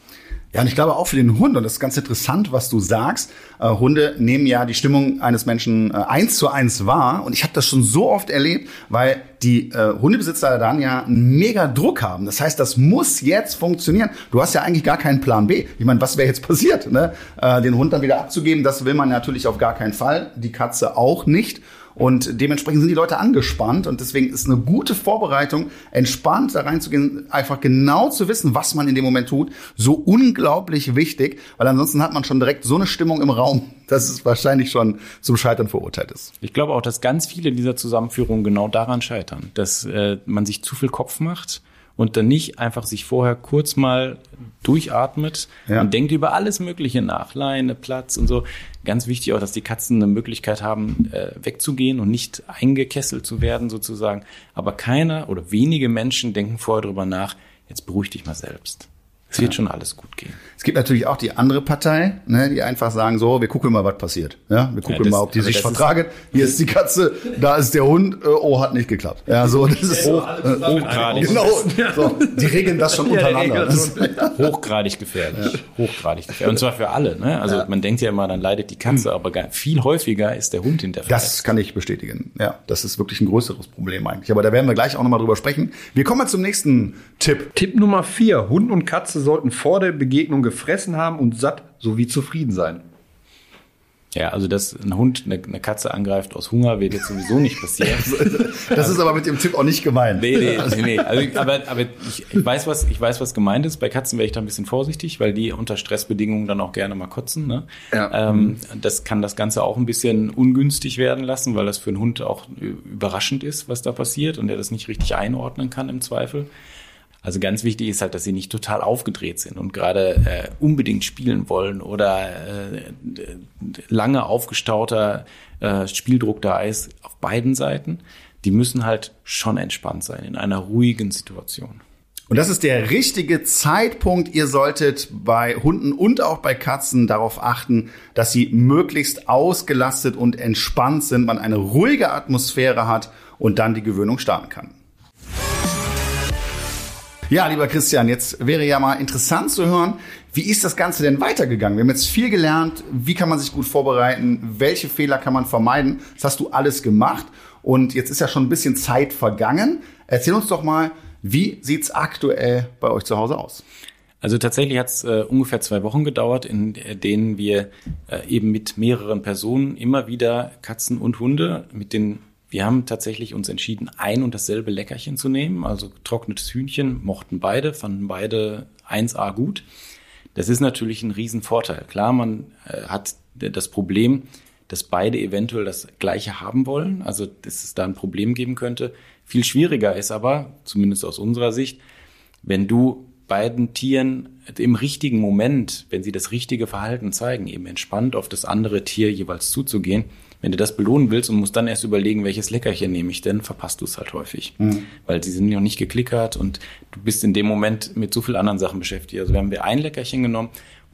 Ja, und ich glaube auch für den Hund, und das ist ganz interessant, was du sagst, äh, Hunde nehmen ja die Stimmung eines Menschen äh, eins zu eins wahr. Und ich habe das schon so oft erlebt, weil die äh, Hundebesitzer dann ja einen mega Druck haben. Das heißt, das muss jetzt funktionieren. Du hast ja eigentlich gar keinen Plan B. Ich meine, was wäre jetzt passiert? Ne? Äh, den Hund dann wieder abzugeben, das will man natürlich auf gar keinen Fall. Die Katze auch nicht. Und dementsprechend sind die Leute angespannt und deswegen ist eine gute Vorbereitung, entspannt da reinzugehen, einfach genau zu wissen, was man in dem Moment tut, so unglaublich wichtig, weil ansonsten hat man schon direkt so eine Stimmung im Raum, dass es wahrscheinlich schon zum Scheitern verurteilt ist. Ich glaube auch, dass ganz viele dieser Zusammenführungen genau daran scheitern, dass äh, man sich zu viel Kopf macht und dann nicht einfach sich vorher kurz mal durchatmet ja. und denkt über alles Mögliche nach, Leine, Platz und so. Ganz wichtig auch, dass die Katzen eine Möglichkeit haben, äh, wegzugehen und nicht eingekesselt zu werden sozusagen. Aber keiner oder wenige Menschen denken vorher drüber nach, jetzt beruhig dich mal selbst. Es wird ja. schon alles gut gehen. Es gibt natürlich auch die andere Partei, ne, die einfach sagen so, wir gucken mal, was passiert. Ja, wir gucken ja, das, mal, ob die sich vertragen. Hier ist die Katze, da ist der Hund. Äh, oh, hat nicht geklappt. Ja, so [LAUGHS] das ist hoch, äh, hochgradig. Genau. So, die regeln das schon [LAUGHS] untereinander. Ja, [LAUGHS] hochgradig gefährlich. Hochgradig gefährlich. Und zwar für alle. Ne? Also man denkt ja immer, dann leidet die Katze, hm. aber viel häufiger ist der Hund hinterher. Das kann ich bestätigen. Ja, das ist wirklich ein größeres Problem eigentlich. Aber da werden wir gleich auch nochmal drüber sprechen. Wir kommen mal zum nächsten Tipp. Tipp Nummer vier: Hund und Katze sollten vor der Begegnung gefressen haben und satt sowie zufrieden sein. Ja, also dass ein Hund eine, eine, Katze angreift aus Hunger, wird jetzt sowieso nicht passieren. [LAUGHS] das ist aber mit dem Tipp auch nicht gemeint. Nee, nee, nee. nee. Also, aber aber ich, ich, weiß, was, ich weiß, was gemeint ist. Bei Katzen wäre ich da ein bisschen vorsichtig, weil die unter Stressbedingungen dann auch gerne mal kotzen. Ne? Ja. Ähm, das kann das Ganze auch ein bisschen ungünstig werden lassen, weil das für einen Hund auch überraschend ist, was da passiert und der das nicht richtig einordnen kann im Zweifel. Also ganz wichtig ist halt, dass sie nicht total aufgedreht sind und gerade äh, unbedingt spielen wollen oder äh, lange aufgestauter äh, Spieldruck da ist auf beiden Seiten. Die müssen halt schon entspannt sein in einer ruhigen Situation. Und das ist der richtige Zeitpunkt. Ihr solltet bei Hunden und auch bei Katzen darauf achten, dass sie möglichst ausgelastet und entspannt sind, man eine ruhige Atmosphäre hat und dann die Gewöhnung starten kann. Ja, lieber Christian, jetzt wäre ja mal interessant zu hören, wie ist das Ganze denn weitergegangen? Wir haben jetzt viel gelernt. Wie kann man sich gut vorbereiten? Welche Fehler kann man vermeiden? Das hast du alles gemacht. Und jetzt ist ja schon ein bisschen Zeit vergangen. Erzähl uns doch mal, wie sieht's aktuell bei euch zu Hause aus? Also tatsächlich hat es äh, ungefähr zwei Wochen gedauert, in denen wir äh, eben mit mehreren Personen immer wieder Katzen und Hunde mit den wir haben tatsächlich uns entschieden, ein und dasselbe Leckerchen zu nehmen, also getrocknetes Hühnchen, mochten beide, fanden beide 1A gut. Das ist natürlich ein Riesenvorteil. Klar, man äh, hat das Problem, dass beide eventuell das Gleiche haben wollen, also dass es da ein Problem geben könnte. Viel schwieriger ist aber, zumindest aus unserer Sicht, wenn du beiden Tieren im richtigen Moment, wenn sie das richtige Verhalten zeigen, eben entspannt auf das andere Tier jeweils zuzugehen. Wenn du das belohnen willst und musst dann erst überlegen, welches Leckerchen nehme ich denn, verpasst du es halt häufig. Mhm. Weil sie sind noch nicht geklickert und du bist in dem Moment mit so vielen anderen Sachen beschäftigt. Also wir haben wir ein Leckerchen genommen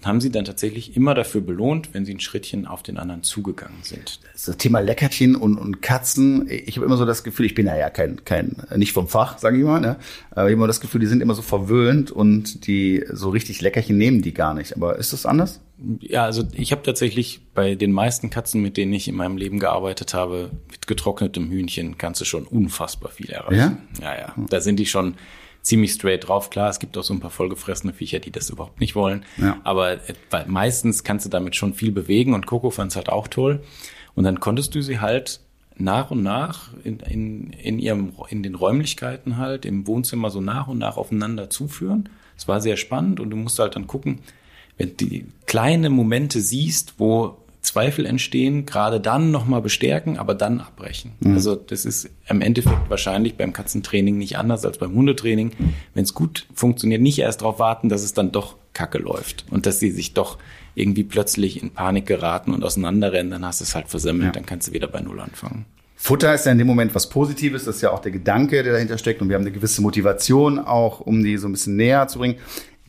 haben sie dann tatsächlich immer dafür belohnt, wenn sie ein Schrittchen auf den anderen zugegangen sind. Das Thema Leckerchen und, und Katzen, ich habe immer so das Gefühl, ich bin ja, ja kein, kein, nicht vom Fach, sage ich mal, ne? aber ich habe immer das Gefühl, die sind immer so verwöhnt und die so richtig Leckerchen nehmen die gar nicht. Aber ist das anders? Ja, also ich habe tatsächlich bei den meisten Katzen, mit denen ich in meinem Leben gearbeitet habe, mit getrocknetem Hühnchen kannst du schon unfassbar viel erreichen. Ja, ja, ja. Da sind die schon ziemlich straight drauf. Klar, es gibt auch so ein paar vollgefressene Viecher, die das überhaupt nicht wollen. Ja. Aber äh, meistens kannst du damit schon viel bewegen und Coco fand es halt auch toll. Und dann konntest du sie halt nach und nach in, in, in, ihrem, in den Räumlichkeiten halt, im Wohnzimmer so nach und nach aufeinander zuführen. Es war sehr spannend und du musst halt dann gucken, wenn du die kleine Momente siehst, wo Zweifel entstehen, gerade dann nochmal bestärken, aber dann abbrechen. Mhm. Also das ist im Endeffekt wahrscheinlich beim Katzentraining nicht anders als beim Hundetraining. Wenn es gut funktioniert, nicht erst darauf warten, dass es dann doch kacke läuft und dass sie sich doch irgendwie plötzlich in Panik geraten und auseinanderrennen, dann hast du es halt versemmelt, ja. dann kannst du wieder bei Null anfangen. Futter ist ja in dem Moment was Positives, das ist ja auch der Gedanke, der dahinter steckt und wir haben eine gewisse Motivation auch, um die so ein bisschen näher zu bringen.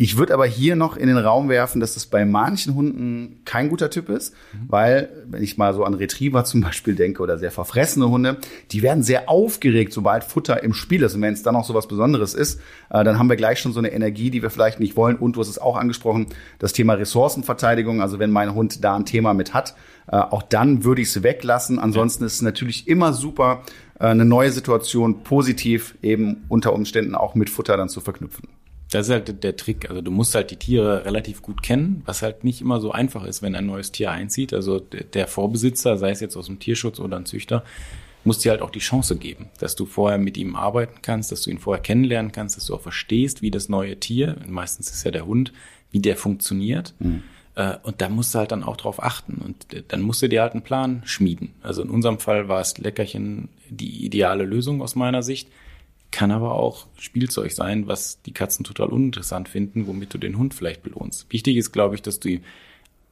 Ich würde aber hier noch in den Raum werfen, dass das bei manchen Hunden kein guter Typ ist, mhm. weil, wenn ich mal so an Retriever [LAUGHS] zum Beispiel denke oder sehr verfressene Hunde, die werden sehr aufgeregt, sobald Futter im Spiel ist. Und wenn es dann auch so was Besonderes ist, äh, dann haben wir gleich schon so eine Energie, die wir vielleicht nicht wollen. Und du hast es auch angesprochen, das Thema Ressourcenverteidigung. Also wenn mein Hund da ein Thema mit hat, äh, auch dann würde ich es weglassen. Ansonsten ist es natürlich immer super, äh, eine neue Situation positiv eben unter Umständen auch mit Futter dann zu verknüpfen. Das ist halt der Trick. Also du musst halt die Tiere relativ gut kennen, was halt nicht immer so einfach ist, wenn ein neues Tier einzieht. Also der Vorbesitzer, sei es jetzt aus dem Tierschutz oder ein Züchter, muss dir halt auch die Chance geben, dass du vorher mit ihm arbeiten kannst, dass du ihn vorher kennenlernen kannst, dass du auch verstehst, wie das neue Tier, meistens ist ja der Hund, wie der funktioniert. Mhm. Und da musst du halt dann auch drauf achten. Und äh, dann musst du dir halt einen Plan schmieden. Also in unserem Fall war es Leckerchen die ideale Lösung aus meiner Sicht kann aber auch Spielzeug sein, was die Katzen total uninteressant finden, womit du den Hund vielleicht belohnst. Wichtig ist, glaube ich, dass du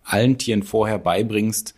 allen Tieren vorher beibringst,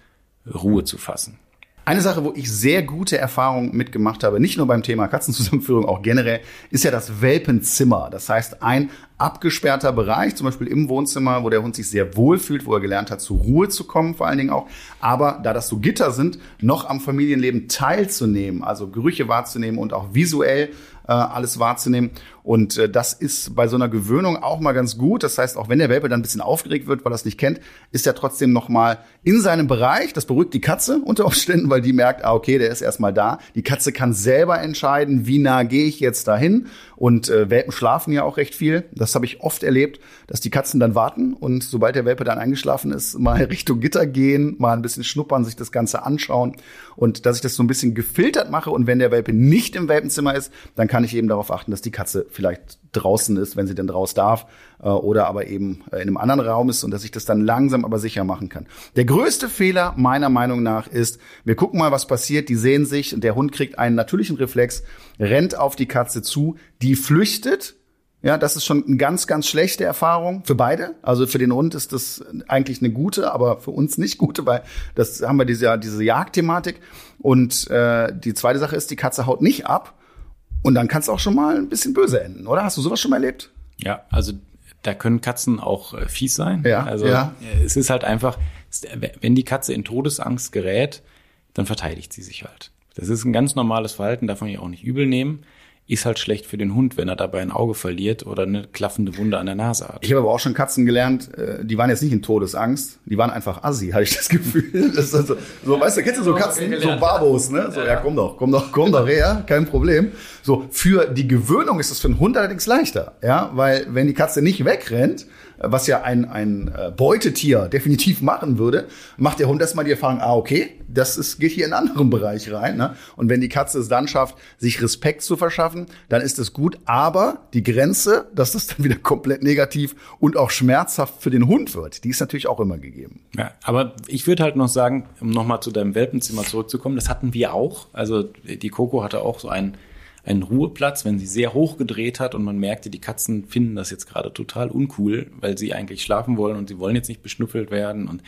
Ruhe zu fassen. Eine Sache, wo ich sehr gute Erfahrungen mitgemacht habe, nicht nur beim Thema Katzenzusammenführung, auch generell, ist ja das Welpenzimmer. Das heißt, ein abgesperrter Bereich, zum Beispiel im Wohnzimmer, wo der Hund sich sehr wohl fühlt, wo er gelernt hat, zur Ruhe zu kommen, vor allen Dingen auch. Aber da das so Gitter sind, noch am Familienleben teilzunehmen, also Gerüche wahrzunehmen und auch visuell alles wahrzunehmen. Und äh, das ist bei so einer Gewöhnung auch mal ganz gut. Das heißt, auch wenn der Welpe dann ein bisschen aufgeregt wird, weil er es nicht kennt, ist er trotzdem noch mal in seinem Bereich. Das beruhigt die Katze unter Umständen, weil die merkt, ah, okay, der ist erstmal da. Die Katze kann selber entscheiden, wie nah gehe ich jetzt dahin. Und äh, Welpen schlafen ja auch recht viel. Das habe ich oft erlebt, dass die Katzen dann warten und sobald der Welpe dann eingeschlafen ist, mal [LAUGHS] Richtung Gitter gehen, mal ein bisschen schnuppern, sich das Ganze anschauen und dass ich das so ein bisschen gefiltert mache. Und wenn der Welpe nicht im Welpenzimmer ist, dann kann ich eben darauf achten, dass die Katze vielleicht draußen ist, wenn sie denn draus darf, äh, oder aber eben äh, in einem anderen Raum ist und dass ich das dann langsam aber sicher machen kann. Der größte Fehler meiner Meinung nach ist, wir gucken mal, was passiert, die sehen sich und der Hund kriegt einen natürlichen Reflex, rennt auf die Katze zu, die flüchtet, ja, das ist schon eine ganz, ganz schlechte Erfahrung für beide. Also für den Hund ist das eigentlich eine gute, aber für uns nicht gute, weil das haben wir diese, diese Jagdthematik. Und äh, die zweite Sache ist, die Katze haut nicht ab, Und dann kann es auch schon mal ein bisschen böse enden, oder? Hast du sowas schon mal erlebt? Ja, also da können Katzen auch äh, fies sein. Ja, also ja. äh, es ist halt einfach, es- wenn die Katze in Todesangst gerät, dann verteidigt sie sich halt. Das ist ein ganz normales Verhalten, darf man ja auch nicht übel nehmen. Ist halt schlecht für den Hund, wenn er dabei ein Auge verliert oder eine klaffende Wunde an der Nase hat. Ich habe aber auch schon Katzen gelernt, äh, die waren jetzt nicht in Todesangst, die waren einfach assi, hatte ich das Gefühl. [LAUGHS] Das ist also, so, weißt du, kennst du so Katzen, so Barbos, ne? So, ja, komm doch, komm doch, komm doch her, kein Problem. So, für die Gewöhnung ist es für einen Hund allerdings leichter, ja, weil wenn die Katze nicht wegrennt, was ja ein, ein äh, Beutetier definitiv machen würde, macht der Hund erstmal die Erfahrung, ah, okay, das ist, geht hier in einen anderen Bereich rein. Ne? Und wenn die Katze es dann schafft, sich Respekt zu verschaffen, dann ist es gut. Aber die Grenze, dass das dann wieder komplett negativ und auch schmerzhaft für den Hund wird, die ist natürlich auch immer gegeben. Ja, aber ich würde halt noch sagen, um nochmal zu deinem Welpenzimmer zurückzukommen, das hatten wir auch. Also die Coco hatte auch so einen, einen Ruheplatz, wenn sie sehr hoch gedreht hat und man merkte, die Katzen finden das jetzt gerade total uncool, weil sie eigentlich schlafen wollen und sie wollen jetzt nicht beschnüffelt werden. Und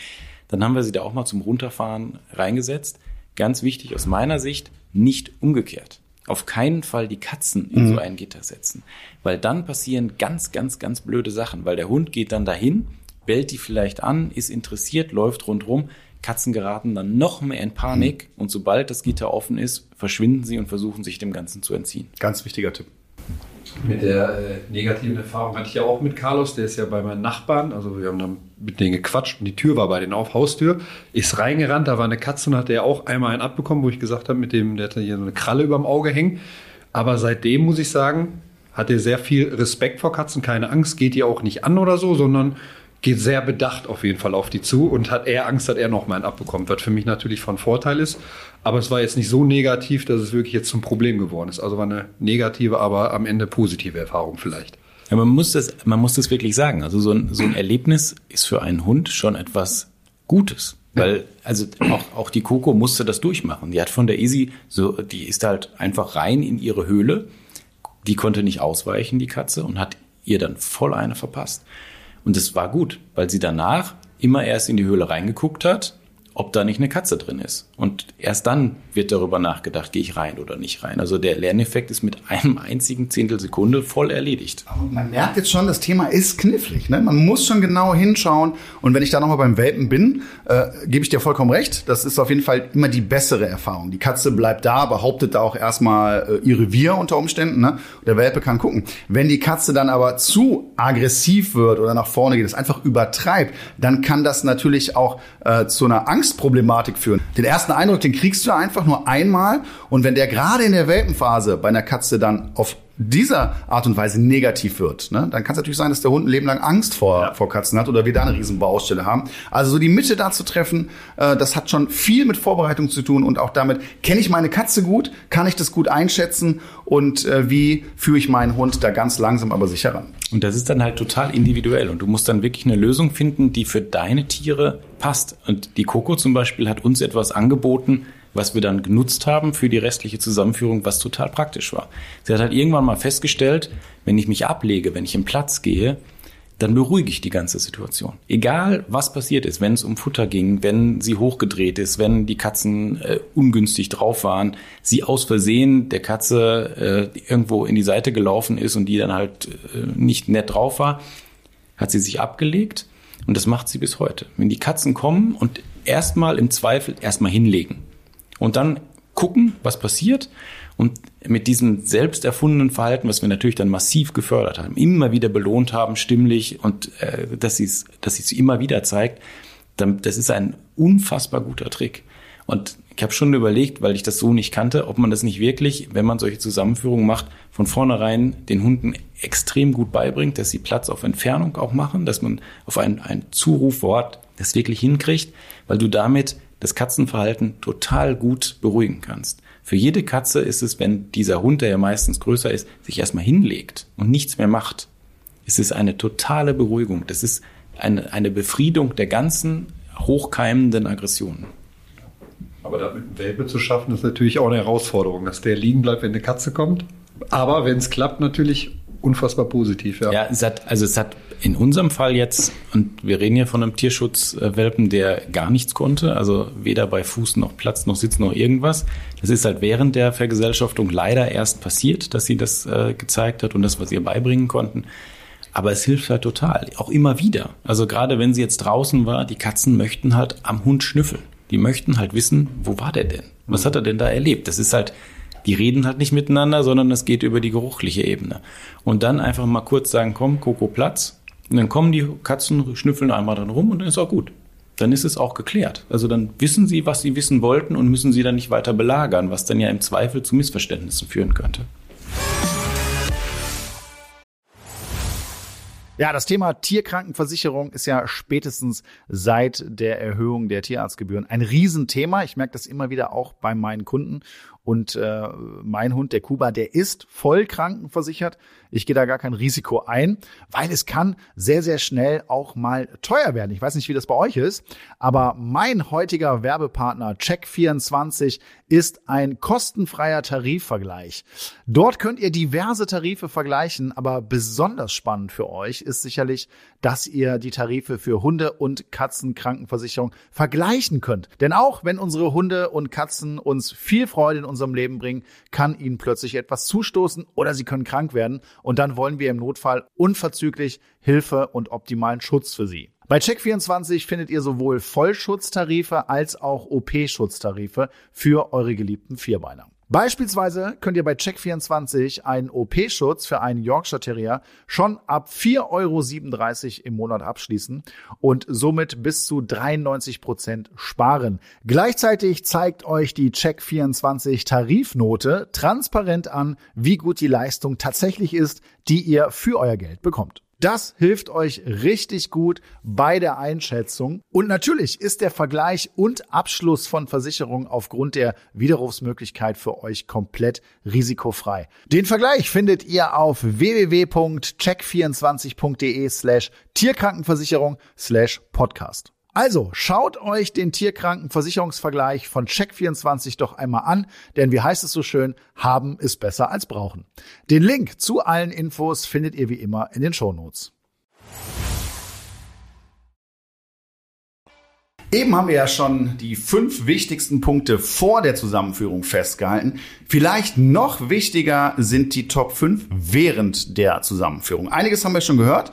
dann haben wir sie da auch mal zum Runterfahren reingesetzt. Ganz wichtig aus meiner Sicht, nicht umgekehrt. Auf keinen Fall die Katzen in so ein Gitter setzen. Weil dann passieren ganz, ganz, ganz blöde Sachen. Weil der Hund geht dann dahin, bellt die vielleicht an, ist interessiert, läuft rundrum. Katzen geraten dann noch mehr in Panik und sobald das Gitter offen ist, verschwinden sie und versuchen sich dem Ganzen zu entziehen. Ganz wichtiger Tipp. Mit der äh, negativen Erfahrung hatte ich ja auch mit Carlos, der ist ja bei meinen Nachbarn, also wir haben dann mit denen gequatscht und die Tür war bei denen auf, Haustür, ist reingerannt, da war eine Katze und hat der auch einmal einen abbekommen, wo ich gesagt habe, mit dem, der hatte hier so eine Kralle überm Auge hängen. Aber seitdem muss ich sagen, hat er sehr viel Respekt vor Katzen, keine Angst, geht die auch nicht an oder so, sondern geht sehr bedacht auf jeden Fall auf die zu und hat eher Angst, dass er noch mal einen abbekommt, was für mich natürlich von Vorteil ist. Aber es war jetzt nicht so negativ, dass es wirklich jetzt zum Problem geworden ist. Also war eine negative, aber am Ende positive Erfahrung vielleicht. Ja, man muss das, man muss das wirklich sagen. Also so ein, so ein Erlebnis ist für einen Hund schon etwas Gutes. Weil, also auch, auch die Coco musste das durchmachen. Die hat von der Easy so, die ist halt einfach rein in ihre Höhle. Die konnte nicht ausweichen, die Katze, und hat ihr dann voll eine verpasst. Und es war gut, weil sie danach immer erst in die Höhle reingeguckt hat, ob da nicht eine Katze drin ist. Und erst dann wird darüber nachgedacht, gehe ich rein oder nicht rein. Also der Lerneffekt ist mit einem einzigen Zehntelsekunde voll erledigt. Man merkt jetzt schon, das Thema ist knifflig. Ne? Man muss schon genau hinschauen. Und wenn ich da nochmal beim Welpen bin, äh, gebe ich dir vollkommen recht. Das ist auf jeden Fall immer die bessere Erfahrung. Die Katze bleibt da, behauptet da auch erstmal äh, ihr Revier unter Umständen. Ne? Der Welpe kann gucken. Wenn die Katze dann aber zu aggressiv wird oder nach vorne geht, es einfach übertreibt, dann kann das natürlich auch äh, zu einer Angstproblematik führen. Den ersten Eindruck, den kriegst du einfach nur einmal. Und wenn der gerade in der Welpenphase bei einer Katze dann auf dieser Art und Weise negativ wird, ne, dann kann es natürlich sein, dass der Hund ein Leben lang Angst vor, vor Katzen hat oder wir da eine riesen Baustelle haben. Also so die Mitte da zu treffen, äh, das hat schon viel mit Vorbereitung zu tun und auch damit, kenne ich meine Katze gut, kann ich das gut einschätzen und äh, wie führe ich meinen Hund da ganz langsam aber sicher ran. Und das ist dann halt total individuell. Und du musst dann wirklich eine Lösung finden, die für deine Tiere passt. Und die Coco zum Beispiel hat uns etwas angeboten, was wir dann genutzt haben für die restliche Zusammenführung, was total praktisch war. Sie hat halt irgendwann mal festgestellt, wenn ich mich ablege, wenn ich im Platz gehe, dann beruhige ich die ganze Situation. Egal, was passiert ist, wenn es um Futter ging, wenn sie hochgedreht ist, wenn die Katzen äh, ungünstig drauf waren, sie aus Versehen der Katze äh, irgendwo in die Seite gelaufen ist und die dann halt äh, nicht nett drauf war, hat sie sich abgelegt und das macht sie bis heute. Wenn die Katzen kommen und erstmal im Zweifel erstmal hinlegen und dann gucken, was passiert und mit diesem selbst erfundenen Verhalten, was wir natürlich dann massiv gefördert haben, immer wieder belohnt haben, stimmlich und äh, dass sie es dass es immer wieder zeigt, dann, das ist ein unfassbar guter Trick. Und ich habe schon überlegt, weil ich das so nicht kannte, ob man das nicht wirklich, wenn man solche Zusammenführungen macht, von vornherein den Hunden extrem gut beibringt, dass sie Platz auf Entfernung auch machen, dass man auf ein, ein Zurufwort das wirklich hinkriegt, weil du damit das Katzenverhalten total gut beruhigen kannst. Für jede Katze ist es, wenn dieser Hund, der ja meistens größer ist, sich erstmal hinlegt und nichts mehr macht, ist es eine totale Beruhigung. Das ist eine, eine Befriedung der ganzen hochkeimenden Aggressionen. Aber damit einen Welpe zu schaffen, ist natürlich auch eine Herausforderung, dass der liegen bleibt, wenn eine Katze kommt. Aber wenn es klappt, natürlich unfassbar positiv, ja. Ja, es hat, also es hat in unserem Fall jetzt, und wir reden ja von einem Tierschutzwelpen, der gar nichts konnte, also weder bei Fuß noch Platz noch Sitz noch irgendwas. Das ist halt während der Vergesellschaftung leider erst passiert, dass sie das äh, gezeigt hat und das, was ihr beibringen konnten. Aber es hilft halt total, auch immer wieder. Also gerade wenn sie jetzt draußen war, die Katzen möchten halt am Hund schnüffeln. Die möchten halt wissen, wo war der denn? Was hat er denn da erlebt? Das ist halt, die reden halt nicht miteinander, sondern es geht über die geruchliche Ebene. Und dann einfach mal kurz sagen, komm, Coco, Platz. Und dann kommen die Katzen, schnüffeln einmal dran rum und dann ist auch gut. Dann ist es auch geklärt. Also dann wissen sie, was sie wissen wollten und müssen sie dann nicht weiter belagern, was dann ja im Zweifel zu Missverständnissen führen könnte. Ja, das Thema Tierkrankenversicherung ist ja spätestens seit der Erhöhung der Tierarztgebühren ein Riesenthema. Ich merke das immer wieder auch bei meinen Kunden. Und äh, mein Hund, der Kuba, der ist voll krankenversichert. Ich gehe da gar kein Risiko ein, weil es kann sehr, sehr schnell auch mal teuer werden. Ich weiß nicht, wie das bei euch ist, aber mein heutiger Werbepartner Check24 ist ein kostenfreier Tarifvergleich. Dort könnt ihr diverse Tarife vergleichen, aber besonders spannend für euch ist sicherlich, dass ihr die Tarife für Hunde- und Katzenkrankenversicherung vergleichen könnt. Denn auch wenn unsere Hunde und Katzen uns viel Freude in unserem Leben bringen, kann ihnen plötzlich etwas zustoßen oder sie können krank werden und dann wollen wir im Notfall unverzüglich Hilfe und optimalen Schutz für sie. Bei Check24 findet ihr sowohl Vollschutztarife als auch OP-Schutztarife für eure geliebten Vierbeiner. Beispielsweise könnt ihr bei Check24 einen OP-Schutz für einen Yorkshire Terrier schon ab 4,37 Euro im Monat abschließen und somit bis zu 93 Prozent sparen. Gleichzeitig zeigt euch die Check24 Tarifnote transparent an, wie gut die Leistung tatsächlich ist, die ihr für euer Geld bekommt. Das hilft euch richtig gut bei der Einschätzung. Und natürlich ist der Vergleich und Abschluss von Versicherungen aufgrund der Widerrufsmöglichkeit für euch komplett risikofrei. Den Vergleich findet ihr auf www.check24.de slash Tierkrankenversicherung slash Podcast. Also schaut euch den Tierkrankenversicherungsvergleich von Check24 doch einmal an, denn wie heißt es so schön, haben ist besser als brauchen. Den Link zu allen Infos findet ihr wie immer in den Shownotes. Eben haben wir ja schon die fünf wichtigsten Punkte vor der Zusammenführung festgehalten. Vielleicht noch wichtiger sind die Top 5 während der Zusammenführung. Einiges haben wir schon gehört.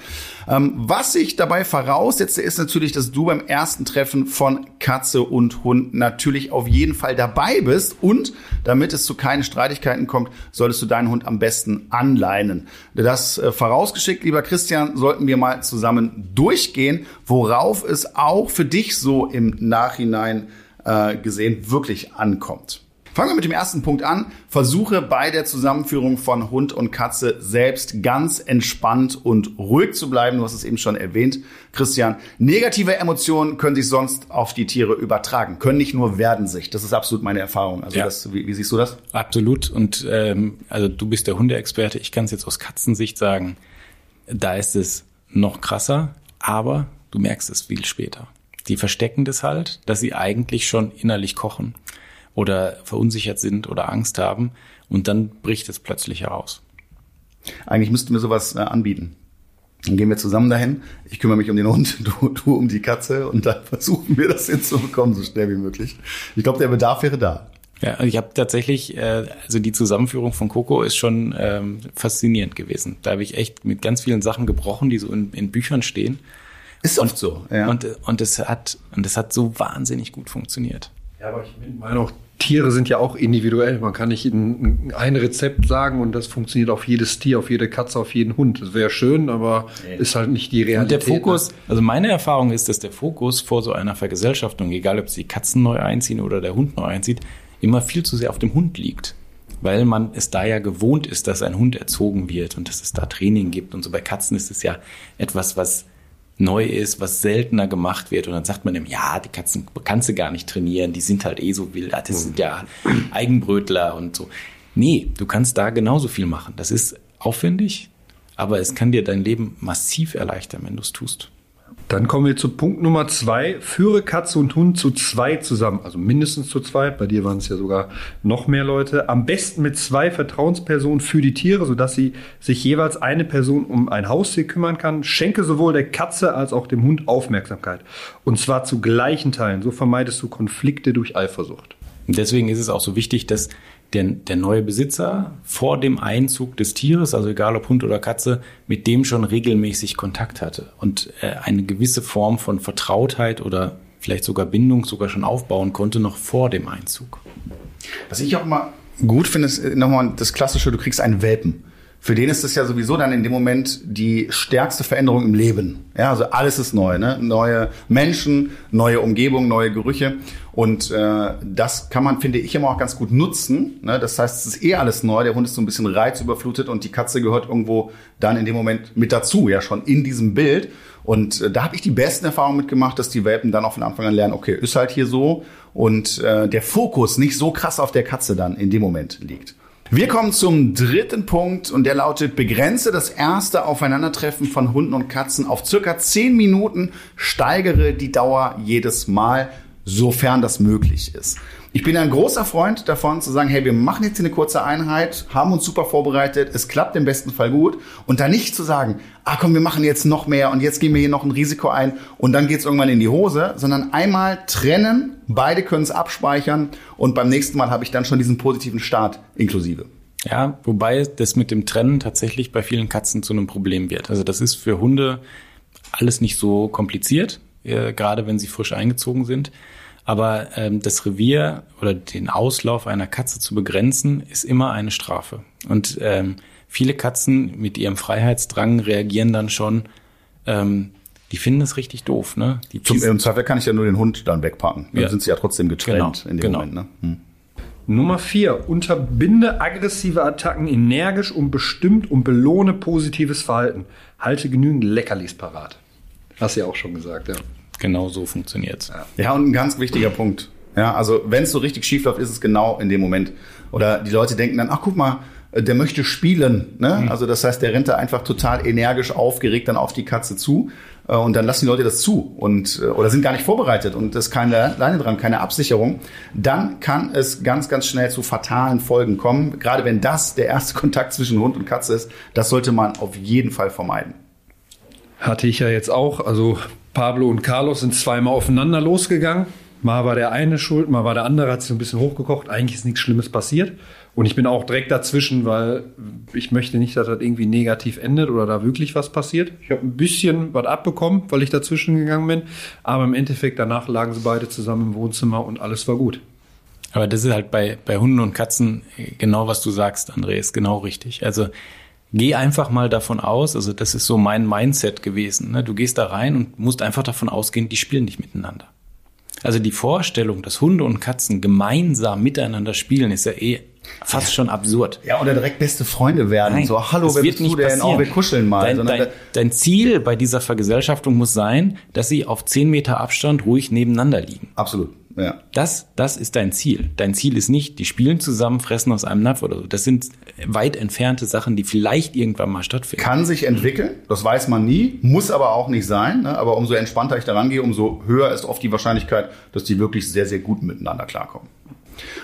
Ähm, was sich dabei voraussetze, ist natürlich, dass du beim ersten Treffen von Katze und Hund natürlich auf jeden Fall dabei bist. Und damit es zu keinen Streitigkeiten kommt, solltest du deinen Hund am besten anleinen. Das äh, vorausgeschickt, lieber Christian, sollten wir mal zusammen durchgehen, worauf es auch für dich so im Nachhinein äh, gesehen wirklich ankommt. Fangen wir mit dem ersten Punkt an. Versuche bei der Zusammenführung von Hund und Katze selbst ganz entspannt und ruhig zu bleiben. Du hast es eben schon erwähnt, Christian. Negative Emotionen können sich sonst auf die Tiere übertragen, können nicht nur werden sich. Das ist absolut meine Erfahrung. Also Ja. das, wie, wie siehst du das? Absolut. Und ähm, also du bist der Hundeexperte. Ich kann es jetzt aus Katzensicht sagen. Da ist es noch krasser, aber du merkst es viel später. Die verstecken das halt, dass sie eigentlich schon innerlich kochen oder verunsichert sind oder Angst haben und dann bricht es plötzlich heraus. Eigentlich müssten wir sowas äh, anbieten. Dann gehen wir zusammen dahin. Ich kümmere mich um den Hund, [LAUGHS] du, du um die Katze und dann versuchen wir das hinzubekommen, so schnell wie möglich. Ich glaube, der Bedarf wäre da. Ja, ich habe tatsächlich, äh, also die Zusammenführung von Coco ist schon ähm, faszinierend gewesen. Da habe ich echt mit ganz vielen Sachen gebrochen, die so in, in Büchern stehen. Ist oft so. Ja. Und, und es hat und es hat so wahnsinnig gut funktioniert. Ja, aber ich meine auch, Tiere sind ja auch individuell. Man kann nicht ein, ein Rezept sagen und das funktioniert auf jedes Tier, auf jede Katze, auf jeden Hund. Das wäre schön, aber ist halt nicht die Und Realität. der Fokus, also meine Erfahrung ist, dass der Fokus vor so einer Vergesellschaftung, egal ob sie die Katzen neu einziehen oder der Hund neu einzieht, immer viel zu sehr auf dem Hund liegt. Weil man es da ja gewohnt ist, dass ein Hund erzogen wird und dass es da Training gibt. Und so bei Katzen ist es ja etwas, was neu ist, was seltener gemacht wird. Und dann sagt man ihm, ja, die Katzen kannst du gar nicht trainieren, die sind halt eh so wild, das sind ja Eigenbrötler und so. Nee, du kannst da genauso viel machen. Das ist aufwendig, aber es kann dir dein Leben massiv erleichtern, wenn du es tust. Dann kommen wir zu Punkt Nummer zwei. Führe Katze und Hund zu zwei zusammen. Also mindestens zu zwei. Bei dir waren es ja sogar noch mehr Leute. Am besten mit zwei Vertrauenspersonen für die Tiere, sodass sie sich jeweils eine Person um ein Haustier kümmern kann. Schenke sowohl der Katze als auch dem Hund Aufmerksamkeit. Und zwar zu gleichen Teilen. So vermeidest du Konflikte durch Eifersucht. Deswegen ist es auch so wichtig, dass der, der neue Besitzer vor dem Einzug des Tieres, also egal ob Hund oder Katze, mit dem schon regelmäßig Kontakt hatte und äh, eine gewisse Form von Vertrautheit oder vielleicht sogar Bindung sogar schon aufbauen konnte, noch vor dem Einzug. Was ich auch mal gut finde, ist nochmal das Klassische, du kriegst einen Welpen. Für den ist es ja sowieso dann in dem Moment die stärkste Veränderung im Leben. Ja, also alles ist neu, ne? Neue Menschen, neue Umgebung, neue Gerüche. Und äh, das kann man, finde ich, immer auch ganz gut nutzen. Ne? Das heißt, es ist eh alles neu. Der Hund ist so ein bisschen reizüberflutet und die Katze gehört irgendwo dann in dem Moment mit dazu, ja schon in diesem Bild. Und äh, da habe ich die besten Erfahrungen mitgemacht, dass die Welpen dann auch von Anfang an lernen, okay, ist halt hier so. Und äh, der Fokus nicht so krass auf der Katze dann in dem Moment liegt. Wir kommen zum dritten Punkt und der lautet, begrenze das erste Aufeinandertreffen von Hunden und Katzen auf circa zehn Minuten, steigere die Dauer jedes Mal, sofern das möglich ist. Ich bin ein großer Freund davon zu sagen, hey, wir machen jetzt hier eine kurze Einheit, haben uns super vorbereitet, es klappt im besten Fall gut und dann nicht zu sagen, ah komm, wir machen jetzt noch mehr und jetzt gehen wir hier noch ein Risiko ein und dann geht's irgendwann in die Hose, sondern einmal trennen, beide können es abspeichern und beim nächsten Mal habe ich dann schon diesen positiven Start inklusive. Ja, wobei das mit dem Trennen tatsächlich bei vielen Katzen zu einem Problem wird. Also das ist für Hunde alles nicht so kompliziert, äh, gerade wenn sie frisch eingezogen sind. Aber ähm, das Revier oder den Auslauf einer Katze zu begrenzen, ist immer eine Strafe. Und ähm, viele Katzen mit ihrem Freiheitsdrang reagieren dann schon, ähm, die finden das richtig doof. Ne? Die Zum, Im Zweifel kann ich ja nur den Hund dann wegpacken. Dann ja. sind sie ja trotzdem getrennt genau, in dem genau. Moment. Ne? Hm. Nummer vier, unterbinde aggressive Attacken energisch und bestimmt und belohne positives Verhalten. Halte genügend Leckerlis parat. Hast du ja auch schon gesagt, ja. Genau so funktioniert's. Ja, und ein ganz wichtiger Punkt. Ja, also wenn es so richtig schief läuft, ist es genau in dem Moment. Oder die Leute denken dann, ach guck mal, äh, der möchte spielen. Ne? Mhm. Also das heißt, der rennt da einfach total energisch aufgeregt dann auf die Katze zu. Äh, und dann lassen die Leute das zu und äh, oder sind gar nicht vorbereitet und es ist keine Leine dran, keine Absicherung, dann kann es ganz, ganz schnell zu fatalen Folgen kommen. Gerade wenn das der erste [LAUGHS] Kontakt zwischen Hund und Katze ist, das sollte man auf jeden Fall vermeiden. Hatte ich ja jetzt auch. Also Pablo und Carlos sind zweimal aufeinander losgegangen. Mal war der eine schuld, mal war der andere, hat sich ein bisschen hochgekocht. Eigentlich ist nichts Schlimmes passiert. Und ich bin auch direkt dazwischen, weil ich möchte nicht, dass das irgendwie negativ endet oder da wirklich was passiert. Ich habe ein bisschen was abbekommen, weil ich dazwischen gegangen bin. Aber im Endeffekt, danach lagen sie beide zusammen im Wohnzimmer und alles war gut. Aber das ist halt bei, bei Hunden und Katzen genau, was du sagst, André, ist genau richtig. Also geh einfach mal davon aus, also das ist so mein Mindset gewesen. Ne? Du gehst da rein und musst einfach davon ausgehen, die spielen nicht miteinander. Also die Vorstellung, dass Hunde und Katzen gemeinsam miteinander spielen, ist ja eh fast schon absurd. Ja, oder direkt beste Freunde werden. Nein, so, hallo, wer bist du denn? Oh, wir kuscheln mal. Dein, dein, dein, Ziel bei dieser Vergesellschaftung muss sein, dass sie auf zehn Meter Abstand ruhig nebeneinander liegen. Absolut. Ja. Das, das ist dein Ziel. Dein Ziel ist nicht, die spielen zusammen, fressen aus einem Napf oder so. Das sind weit entfernte Sachen, die vielleicht irgendwann mal stattfinden. Kann sich entwickeln, das weiß man nie, muss aber auch nicht sein. Ne? Aber umso entspannter ich daran gehe, umso höher ist oft die Wahrscheinlichkeit, dass die wirklich sehr, sehr gut miteinander klarkommen.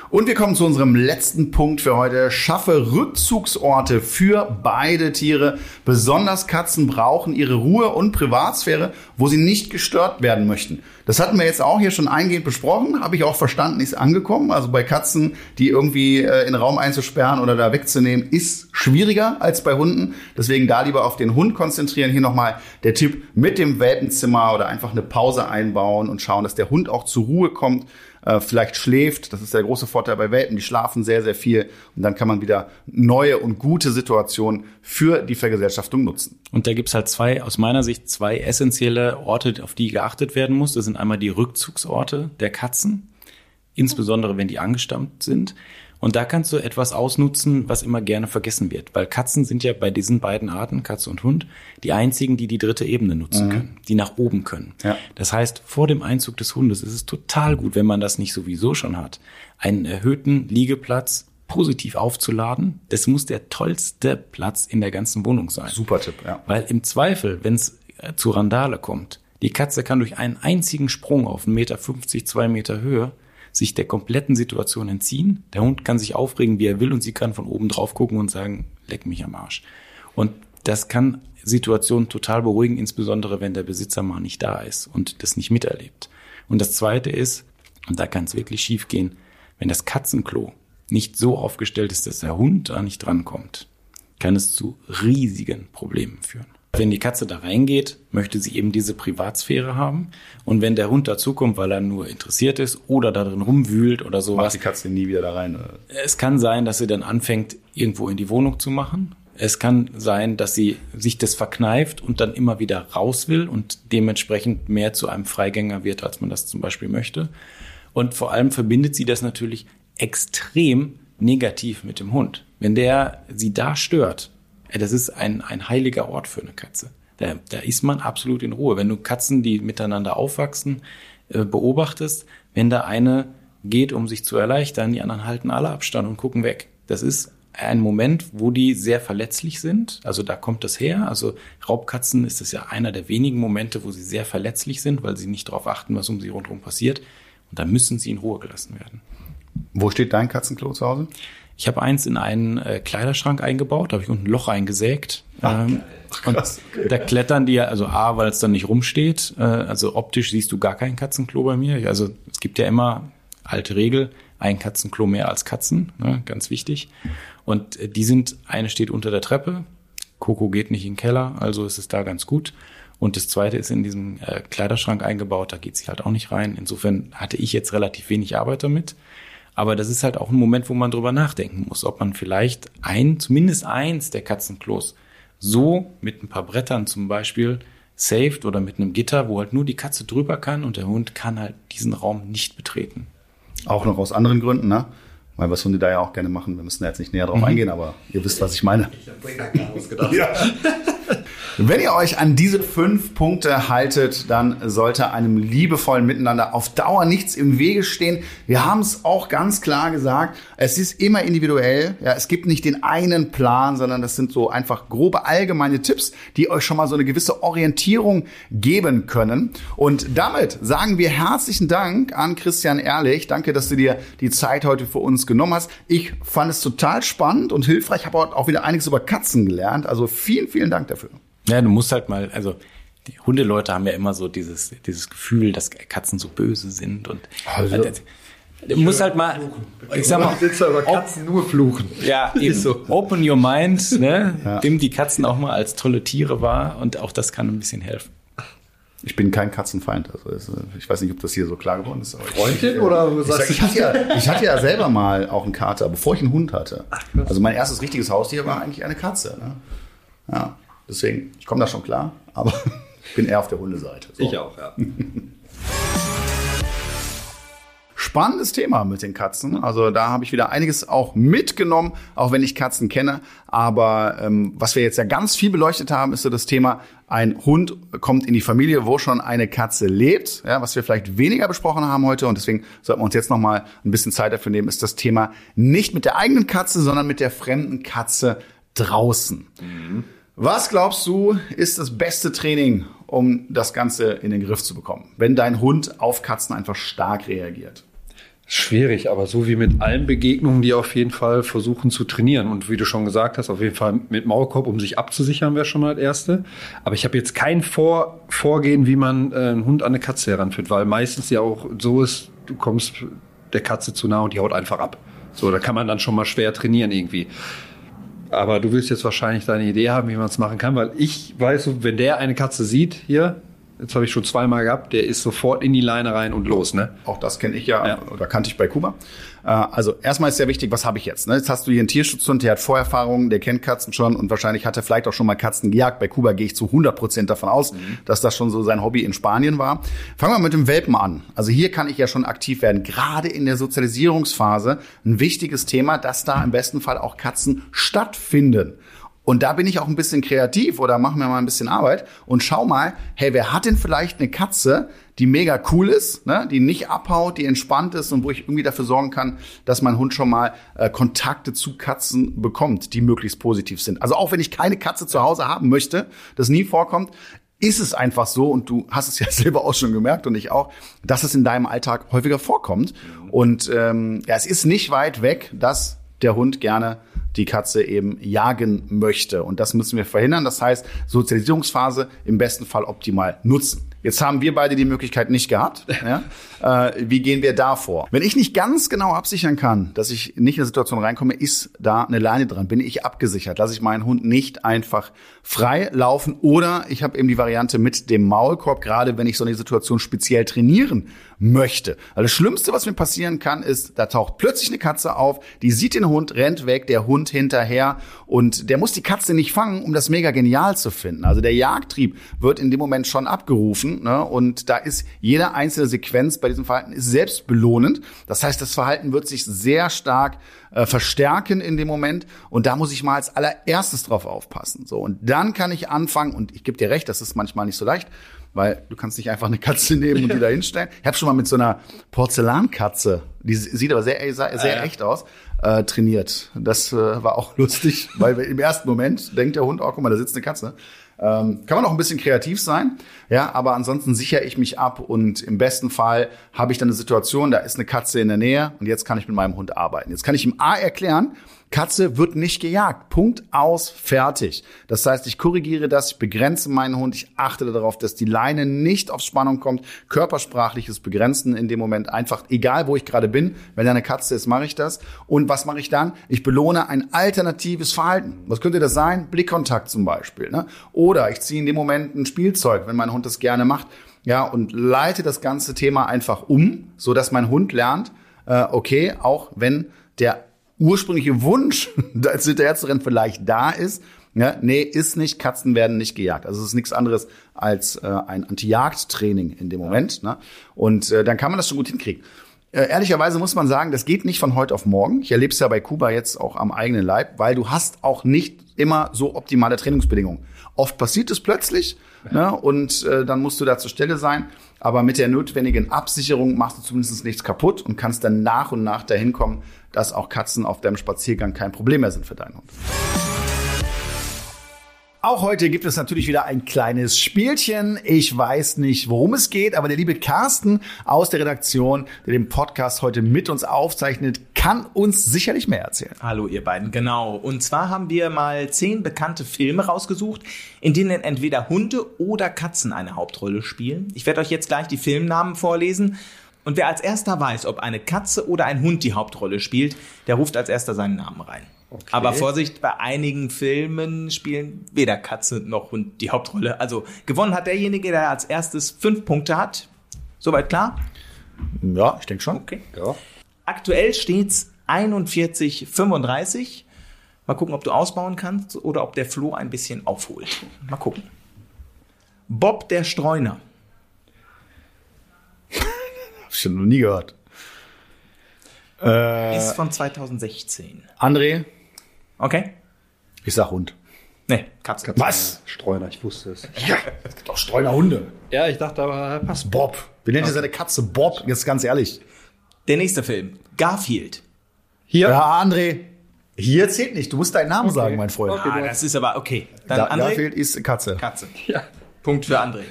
Und wir kommen zu unserem letzten Punkt für heute. Schaffe Rückzugsorte für beide Tiere. Besonders Katzen brauchen ihre Ruhe und Privatsphäre, wo sie nicht gestört werden möchten. Das hatten wir jetzt auch hier schon eingehend besprochen. Habe ich auch verstanden, ist angekommen. Also bei Katzen, die irgendwie äh, in den Raum einzusperren oder da wegzunehmen, ist schwieriger als bei Hunden. Deswegen da lieber auf den Hund konzentrieren. Hier nochmal der Tipp mit dem Welpenzimmer oder einfach eine Pause einbauen und schauen, dass der Hund auch zur Ruhe kommt äh, vielleicht schläft. Das ist der große Vorteil bei Welpen, die schlafen sehr, sehr viel. Und dann kann man wieder neue und gute Situationen für die Vergesellschaftung nutzen. Und da gibt's halt zwei, aus meiner Sicht, zwei essentielle Orte, auf die geachtet werden muss. Das sind einmal die Rückzugsorte der Katzen, insbesondere wenn die angestammt sind. Und da kannst du etwas ausnutzen, was immer gerne vergessen wird, weil Katzen sind ja bei diesen beiden Arten, Katze und Hund, die einzigen, die die dritte Ebene nutzen mhm. können, die nach oben können. Ja. Das heißt, vor dem Einzug des Hundes ist es total gut, wenn man das nicht sowieso schon hat, einen erhöhten Liegeplatz positiv aufzuladen. Das muss der tollste Platz in der ganzen Wohnung sein. Super Tipp, ja. Weil im Zweifel, wenn es äh, zu Randale kommt, Die Katze kann durch einen einzigen Sprung auf 1,50 Meter, 2 Meter Höhe sich der kompletten Situation entziehen. Der Hund kann sich aufregen, wie er will, und sie kann von oben drauf gucken und sagen, leck mich am Arsch. Und das kann Situationen total beruhigen, insbesondere wenn der Besitzer mal nicht da ist und das nicht miterlebt. Und das zweite ist, und da kann es wirklich schief gehen, wenn das Katzenklo nicht so aufgestellt ist, dass der Hund da nicht drankommt, kann es zu riesigen Problemen führen. Wenn die Katze da reingeht, möchte sie eben diese Privatsphäre haben. Und wenn der Hund dazukommt, weil er nur interessiert ist oder da drin rumwühlt oder sowas. Macht die Katze nie wieder da rein. Oder? Es kann sein, dass sie dann anfängt, irgendwo in die Wohnung zu machen. Es kann sein, dass sie sich das verkneift und dann immer wieder raus will und dementsprechend mehr zu einem Freigänger wird, als man das zum Beispiel möchte. Und vor allem verbindet sie das natürlich extrem negativ mit dem Hund. Wenn der sie da stört, das ist ein, ein heiliger Ort für eine Katze. Da, da ist man absolut in Ruhe. Wenn du Katzen, die miteinander aufwachsen, äh, beobachtest, wenn da eine geht, um sich zu erleichtern, die anderen halten alle Abstand und gucken weg. Das ist ein Moment, wo die sehr verletzlich sind. Also da kommt das her. Also Raubkatzen ist es ja einer der wenigen Momente, wo sie sehr verletzlich sind, weil sie nicht darauf achten, was um sie rundherum passiert. Und da müssen sie in Ruhe gelassen werden. Wo steht dein Katzenklo zu Hause? Ich habe eins in einen äh, Kleiderschrank eingebaut, da habe ich unten ein Loch eingesägt. Ähm, Ach, und da klettern die ja, also A, weil es dann nicht rumsteht. Äh, also optisch siehst du gar kein Katzenklo bei mir. Also es gibt ja immer alte Regel, ein Katzenklo mehr als Katzen, ne, ganz wichtig. Und äh, die sind, eine steht unter der Treppe, Coco geht nicht in den Keller, also ist es da ganz gut. Und das zweite ist in diesem äh, Kleiderschrank eingebaut, da geht sie halt auch nicht rein. Insofern hatte ich jetzt relativ wenig Arbeit damit. Aber das ist halt auch ein Moment, wo man drüber nachdenken muss, ob man vielleicht ein, zumindest eins der Katzenklos so mit ein paar Brettern zum Beispiel saved oder mit einem Gitter, wo halt nur die Katze drüber kann und der Hund kann halt diesen Raum nicht betreten. Auch noch aus anderen Gründen, ne? Weil was Hunde da ja auch gerne machen. Wir müssen da jetzt nicht näher drauf mhm. eingehen, aber ihr wisst, was ich meine. Ich habe gar ausgedacht. ja. Wenn ihr euch an diese fünf Punkte haltet, dann sollte einem liebevollen Miteinander auf Dauer nichts im Wege stehen. Wir haben es auch ganz klar gesagt, es ist immer individuell. Ja, es gibt nicht den einen Plan, sondern das sind so einfach grobe allgemeine Tipps, die euch schon mal so eine gewisse Orientierung geben können. Und damit sagen wir herzlichen Dank an Christian Ehrlich. Danke, dass du dir die Zeit heute für uns genommen hast. Ich fand es total spannend und hilfreich. Ich habe auch wieder einiges über Katzen gelernt. Also vielen, vielen Dank dafür. Ja, du musst halt mal, also die Hundeleute haben ja immer so dieses, dieses Gefühl, dass Katzen so böse sind und also, äh, du musst halt mal, ich sag mal, sitzt über Katzen nur fluchen. Ja, eben. So. Open your mind, [LAUGHS] ne? Ja. Nimm die Katzen auch mal als tolle Tiere wahr und auch das kann ein bisschen helfen. Ich bin kein Katzenfeind. Also ich weiß nicht, ob das hier so klar geworden ist. Freundin oder ich, sagst ich, hatte ja, ich hatte ja selber mal auch einen Kater, bevor ich einen Hund hatte. Also mein erstes richtiges Haustier war eigentlich eine Katze. Ne? Ja. Deswegen, ich komme da schon klar, aber ich [LAUGHS] bin eher auf der Hundeseite. So. Ich auch, ja. [LAUGHS] Spannendes Thema mit den Katzen. Also da habe ich wieder einiges auch mitgenommen, auch wenn ich Katzen kenne. Aber ähm, was wir jetzt ja ganz viel beleuchtet haben, ist so das Thema, ein Hund kommt in die Familie, wo schon eine Katze lebt. Ja, was wir vielleicht weniger besprochen haben heute und deswegen sollten wir uns jetzt noch mal ein bisschen Zeit dafür nehmen, ist das Thema nicht mit der eigenen Katze, sondern mit der fremden Katze draußen. Mhm. Was glaubst du, ist das beste Training, um das Ganze in den Griff zu bekommen, wenn dein Hund auf Katzen einfach stark reagiert? Schwierig, aber so wie mit allen Begegnungen, die auf jeden Fall versuchen zu trainieren. Und wie du schon gesagt hast, auf jeden Fall mit Maulkorb, um sich abzusichern, wäre schon mal das Erste. Aber ich habe jetzt kein Vor Vorgehen, wie man äh, einen Hund an eine Katze heranführt, weil meistens ja auch so ist, du kommst der Katze zu nah und die haut einfach ab. So, da kann man dann schon mal schwer trainieren irgendwie. Aber du willst jetzt wahrscheinlich deine Idee haben, wie man es machen kann, weil ich weiß, wenn der eine Katze sieht, hier, Jetzt habe ich schon zweimal gehabt, der ist sofort in die Leine rein und los, ne? Auch das kenne ich ja, ja, oder kannte ich bei Kuba. Äh, also erstmal ist sehr wichtig, was habe ich jetzt? Ne? Jetzt hast du hier einen Tierschutzhund, der hat Vorerfahrungen, der kennt Katzen schon und wahrscheinlich hat er vielleicht auch schon mal Katzen gejagt. Bei Kuba gehe ich zu 100 Prozent davon aus, mhm. dass das schon so sein Hobby in Spanien war. Fangen wir mit dem Welpen an. Also hier kann ich ja schon aktiv werden. Gerade in der Sozialisierungsphase ein wichtiges Thema, dass da im besten Fall auch Katzen stattfinden. Und da bin ich auch ein bisschen kreativ oder mache mir mal ein bisschen Arbeit und schau mal, hey, wer hat denn vielleicht eine Katze, die mega cool ist, ne? die nicht abhaut, die entspannt ist und wo ich irgendwie dafür sorgen kann, dass mein Hund schon mal äh, Kontakte zu Katzen bekommt, die möglichst positiv sind. Also auch wenn ich keine Katze zu Hause haben möchte, das nie vorkommt, ist es einfach so, und du hast es ja [LAUGHS] selber auch schon gemerkt und ich auch, dass es in deinem Alltag häufiger vorkommt. Und ähm, ja, es ist nicht weit weg, dass der Hund gerne die Katze eben jagen möchte. Und das müssen wir verhindern. Das heißt, Sozialisierungsphase im besten Fall optimal nutzen. Jetzt haben wir beide die Möglichkeit nicht gehabt. [LAUGHS] Ja? Äh, wie gehen wir da vor? Wenn ich nicht ganz genau absichern kann, dass ich nicht in eine Situation reinkomme, ist da eine Leine dran. Bin ich abgesichert? Lasse ich meinen Hund nicht einfach frei laufen? Oder ich habe eben die Variante mit dem Maulkorb, gerade wenn ich so eine Situation speziell trainieren möchte. Also das Schlimmste, was mir passieren kann, ist, da taucht plötzlich eine Katze auf, die sieht den Hund, rennt weg, der Hund hinterher und der muss die Katze nicht fangen, um das mega genial zu finden. Also der Jagdtrieb wird in dem Moment schon abgerufen ne? und da ist jede einzelne Sequenz bei diesem Verhalten ist selbst belohnend. Das heißt, das Verhalten wird sich sehr stark äh, verstärken in dem Moment und da muss ich mal als allererstes drauf aufpassen. So und dann kann ich anfangen und ich gebe dir recht, das ist manchmal nicht so leicht weil du kannst nicht einfach eine Katze [LAUGHS] nehmen und die da hinstellen. Ich habe schon mal mit so einer Porzellankatze, die sieht aber sehr, sehr, sehr echt aus, äh, trainiert. Das äh, war auch [LAUGHS] lustig, weil im ersten Moment denkt der Hund, oh, guck mal, da sitzt eine Katze. Ähm, kann man auch ein bisschen kreativ sein, ja, aber ansonsten sichere ich mich ab und im besten Fall habe ich dann eine Situation, da ist eine Katze in der Nähe und jetzt kann ich mit meinem Hund arbeiten. Jetzt kann ich ihm A erklären, Katze wird nicht gejagt. Punkt aus, fertig. Das heißt, ich korrigiere das, ich begrenze meinen Hund, ich achte darauf, dass die Leine nicht auf Spannung kommt. Körpersprachliches Begrenzen in dem Moment einfach, egal wo ich gerade bin. Wenn da eine Katze ist, mache ich das. Und was mache ich dann? Ich belohne ein alternatives Verhalten. Was könnte das sein? Blickkontakt zum Beispiel. Ne? Oder ich ziehe in dem Moment ein Spielzeug, wenn mein Hund das gerne macht. Ja, und leite das ganze Thema einfach um, so dass mein Hund lernt, äh, okay, auch wenn der ursprüngliche Wunsch, [LAUGHS] als hinterher zu rennen, vielleicht da ist. Ja, nee, ist nicht, Katzen werden nicht gejagt. Also es ist nichts anderes als äh, ein Anti-Jagd-Training in dem Moment. Ne? Und äh, dann kann man das schon gut hinkriegen. Äh, ehrlicherweise muss man sagen, das geht nicht von heute auf morgen. Ich erlebe es ja bei Kuba jetzt auch am eigenen Leib, weil du hast auch nicht immer so optimale Trainingsbedingungen. Oft passiert es plötzlich ne? und äh, dann musst du da zur Stelle sein. Aber mit der notwendigen Absicherung machst du zumindest nichts kaputt und kannst dann nach und nach dahin kommen, dass auch Katzen auf deinem Spaziergang kein Problem mehr sind für deinen Hund. Auch heute gibt es natürlich wieder ein kleines Spielchen. Ich weiß nicht, worum es geht, aber der liebe Carsten aus der Redaktion, der den Podcast heute mit uns aufzeichnet, kann uns sicherlich mehr erzählen. Hallo ihr beiden, genau. Und zwar haben wir mal zehn bekannte Filme rausgesucht, in denen entweder Hunde oder Katzen eine Hauptrolle spielen. Ich werde euch jetzt gleich die Filmnamen vorlesen und wer als erster weiß, ob eine Katze oder ein Hund die Hauptrolle spielt, der ruft als erster seinen Namen rein. Okay. Aber Vorsicht, bei einigen Filmen spielen weder Katze noch Hund die Hauptrolle. Also gewonnen hat derjenige, der als erstes fünf Punkte hat. Soweit klar? Ja, ich denke schon. Okay. Ja. Aktuell steht's 41, 35. Mal gucken, ob du ausbauen kannst oder ob der Flo ein bisschen aufholt. Mal gucken. Bob der Streuner. Ich schon noch nie gehört. Äh, ist von 2016. André? Okay. Ich sag Hund. Nee, Katze. Katze. Was? Streuner, ich wusste es. Ja, es gibt auch Streunerhunde. Ja, ich dachte aber, passt. Bob. Wie nennt ihr seine Katze? Bob, jetzt ganz ehrlich. Der nächste Film. Garfield. Hier? Ja, André. Hier zählt nicht. Du musst deinen Namen okay. sagen, mein Freund. Okay, ah, das ist aber okay. Dann da, André. Garfield ist Katze. Katze. Ja. Punkt für André.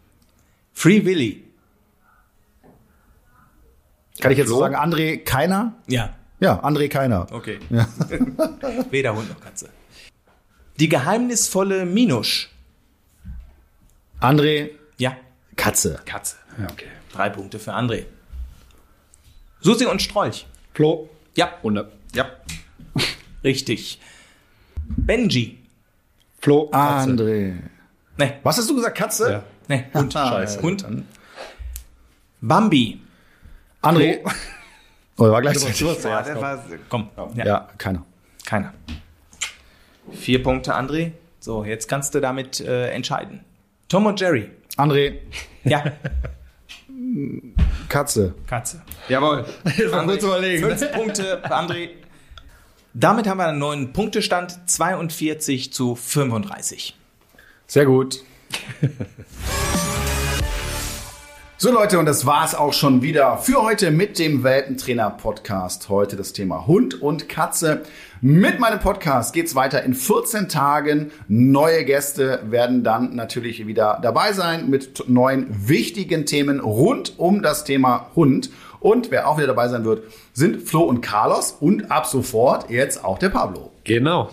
[LAUGHS] Free Willy. Kann ich jetzt so sagen, André Keiner? Ja. Ja, André Keiner. Okay. Ja. [LAUGHS] Weder Hund noch Katze. Die geheimnisvolle Minusch. André. Ja. Katze. Katze. Ja, okay. Drei Punkte für André. Susi und Strolch. Flo. Ja. Hunde. Ja. Richtig. Benji. Flo. Katze. André. Nee. Was hast du gesagt? Katze? Ja. Nee, Hund. [LAUGHS] Scheiße. Hund. Bambi. André. Oder [LAUGHS] war gleichzeitig? Ja, der war, komm. Ja. ja, keiner. Keiner. Vier Punkte, André. So, jetzt kannst du damit äh, entscheiden. Tom und Jerry. André. Ja. [LAUGHS] Katze. Katze. Jawohl. [LAUGHS] André, zu überlegen. Fünf Punkte André. Damit haben wir einen neuen Punktestand. 42 zu 35. Sehr gut. So Leute, und das war's auch schon wieder für heute mit dem Welpentrainer-Podcast. Heute das Thema Hund und Katze. Mit meinem Podcast geht's weiter in 14 Tagen. Neue Gäste werden dann natürlich wieder dabei sein mit neuen wichtigen Themen rund um das Thema Hund. Und wer auch wieder dabei sein wird, sind Flo und Carlos und ab sofort jetzt auch der Pablo. Genau.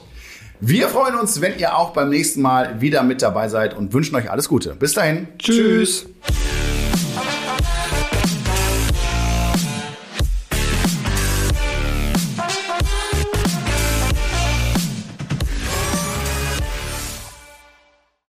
Wir freuen uns, wenn ihr auch beim nächsten Mal wieder mit dabei seid und wünschen euch alles Gute. Bis dahin. Tschüss. Tschüss.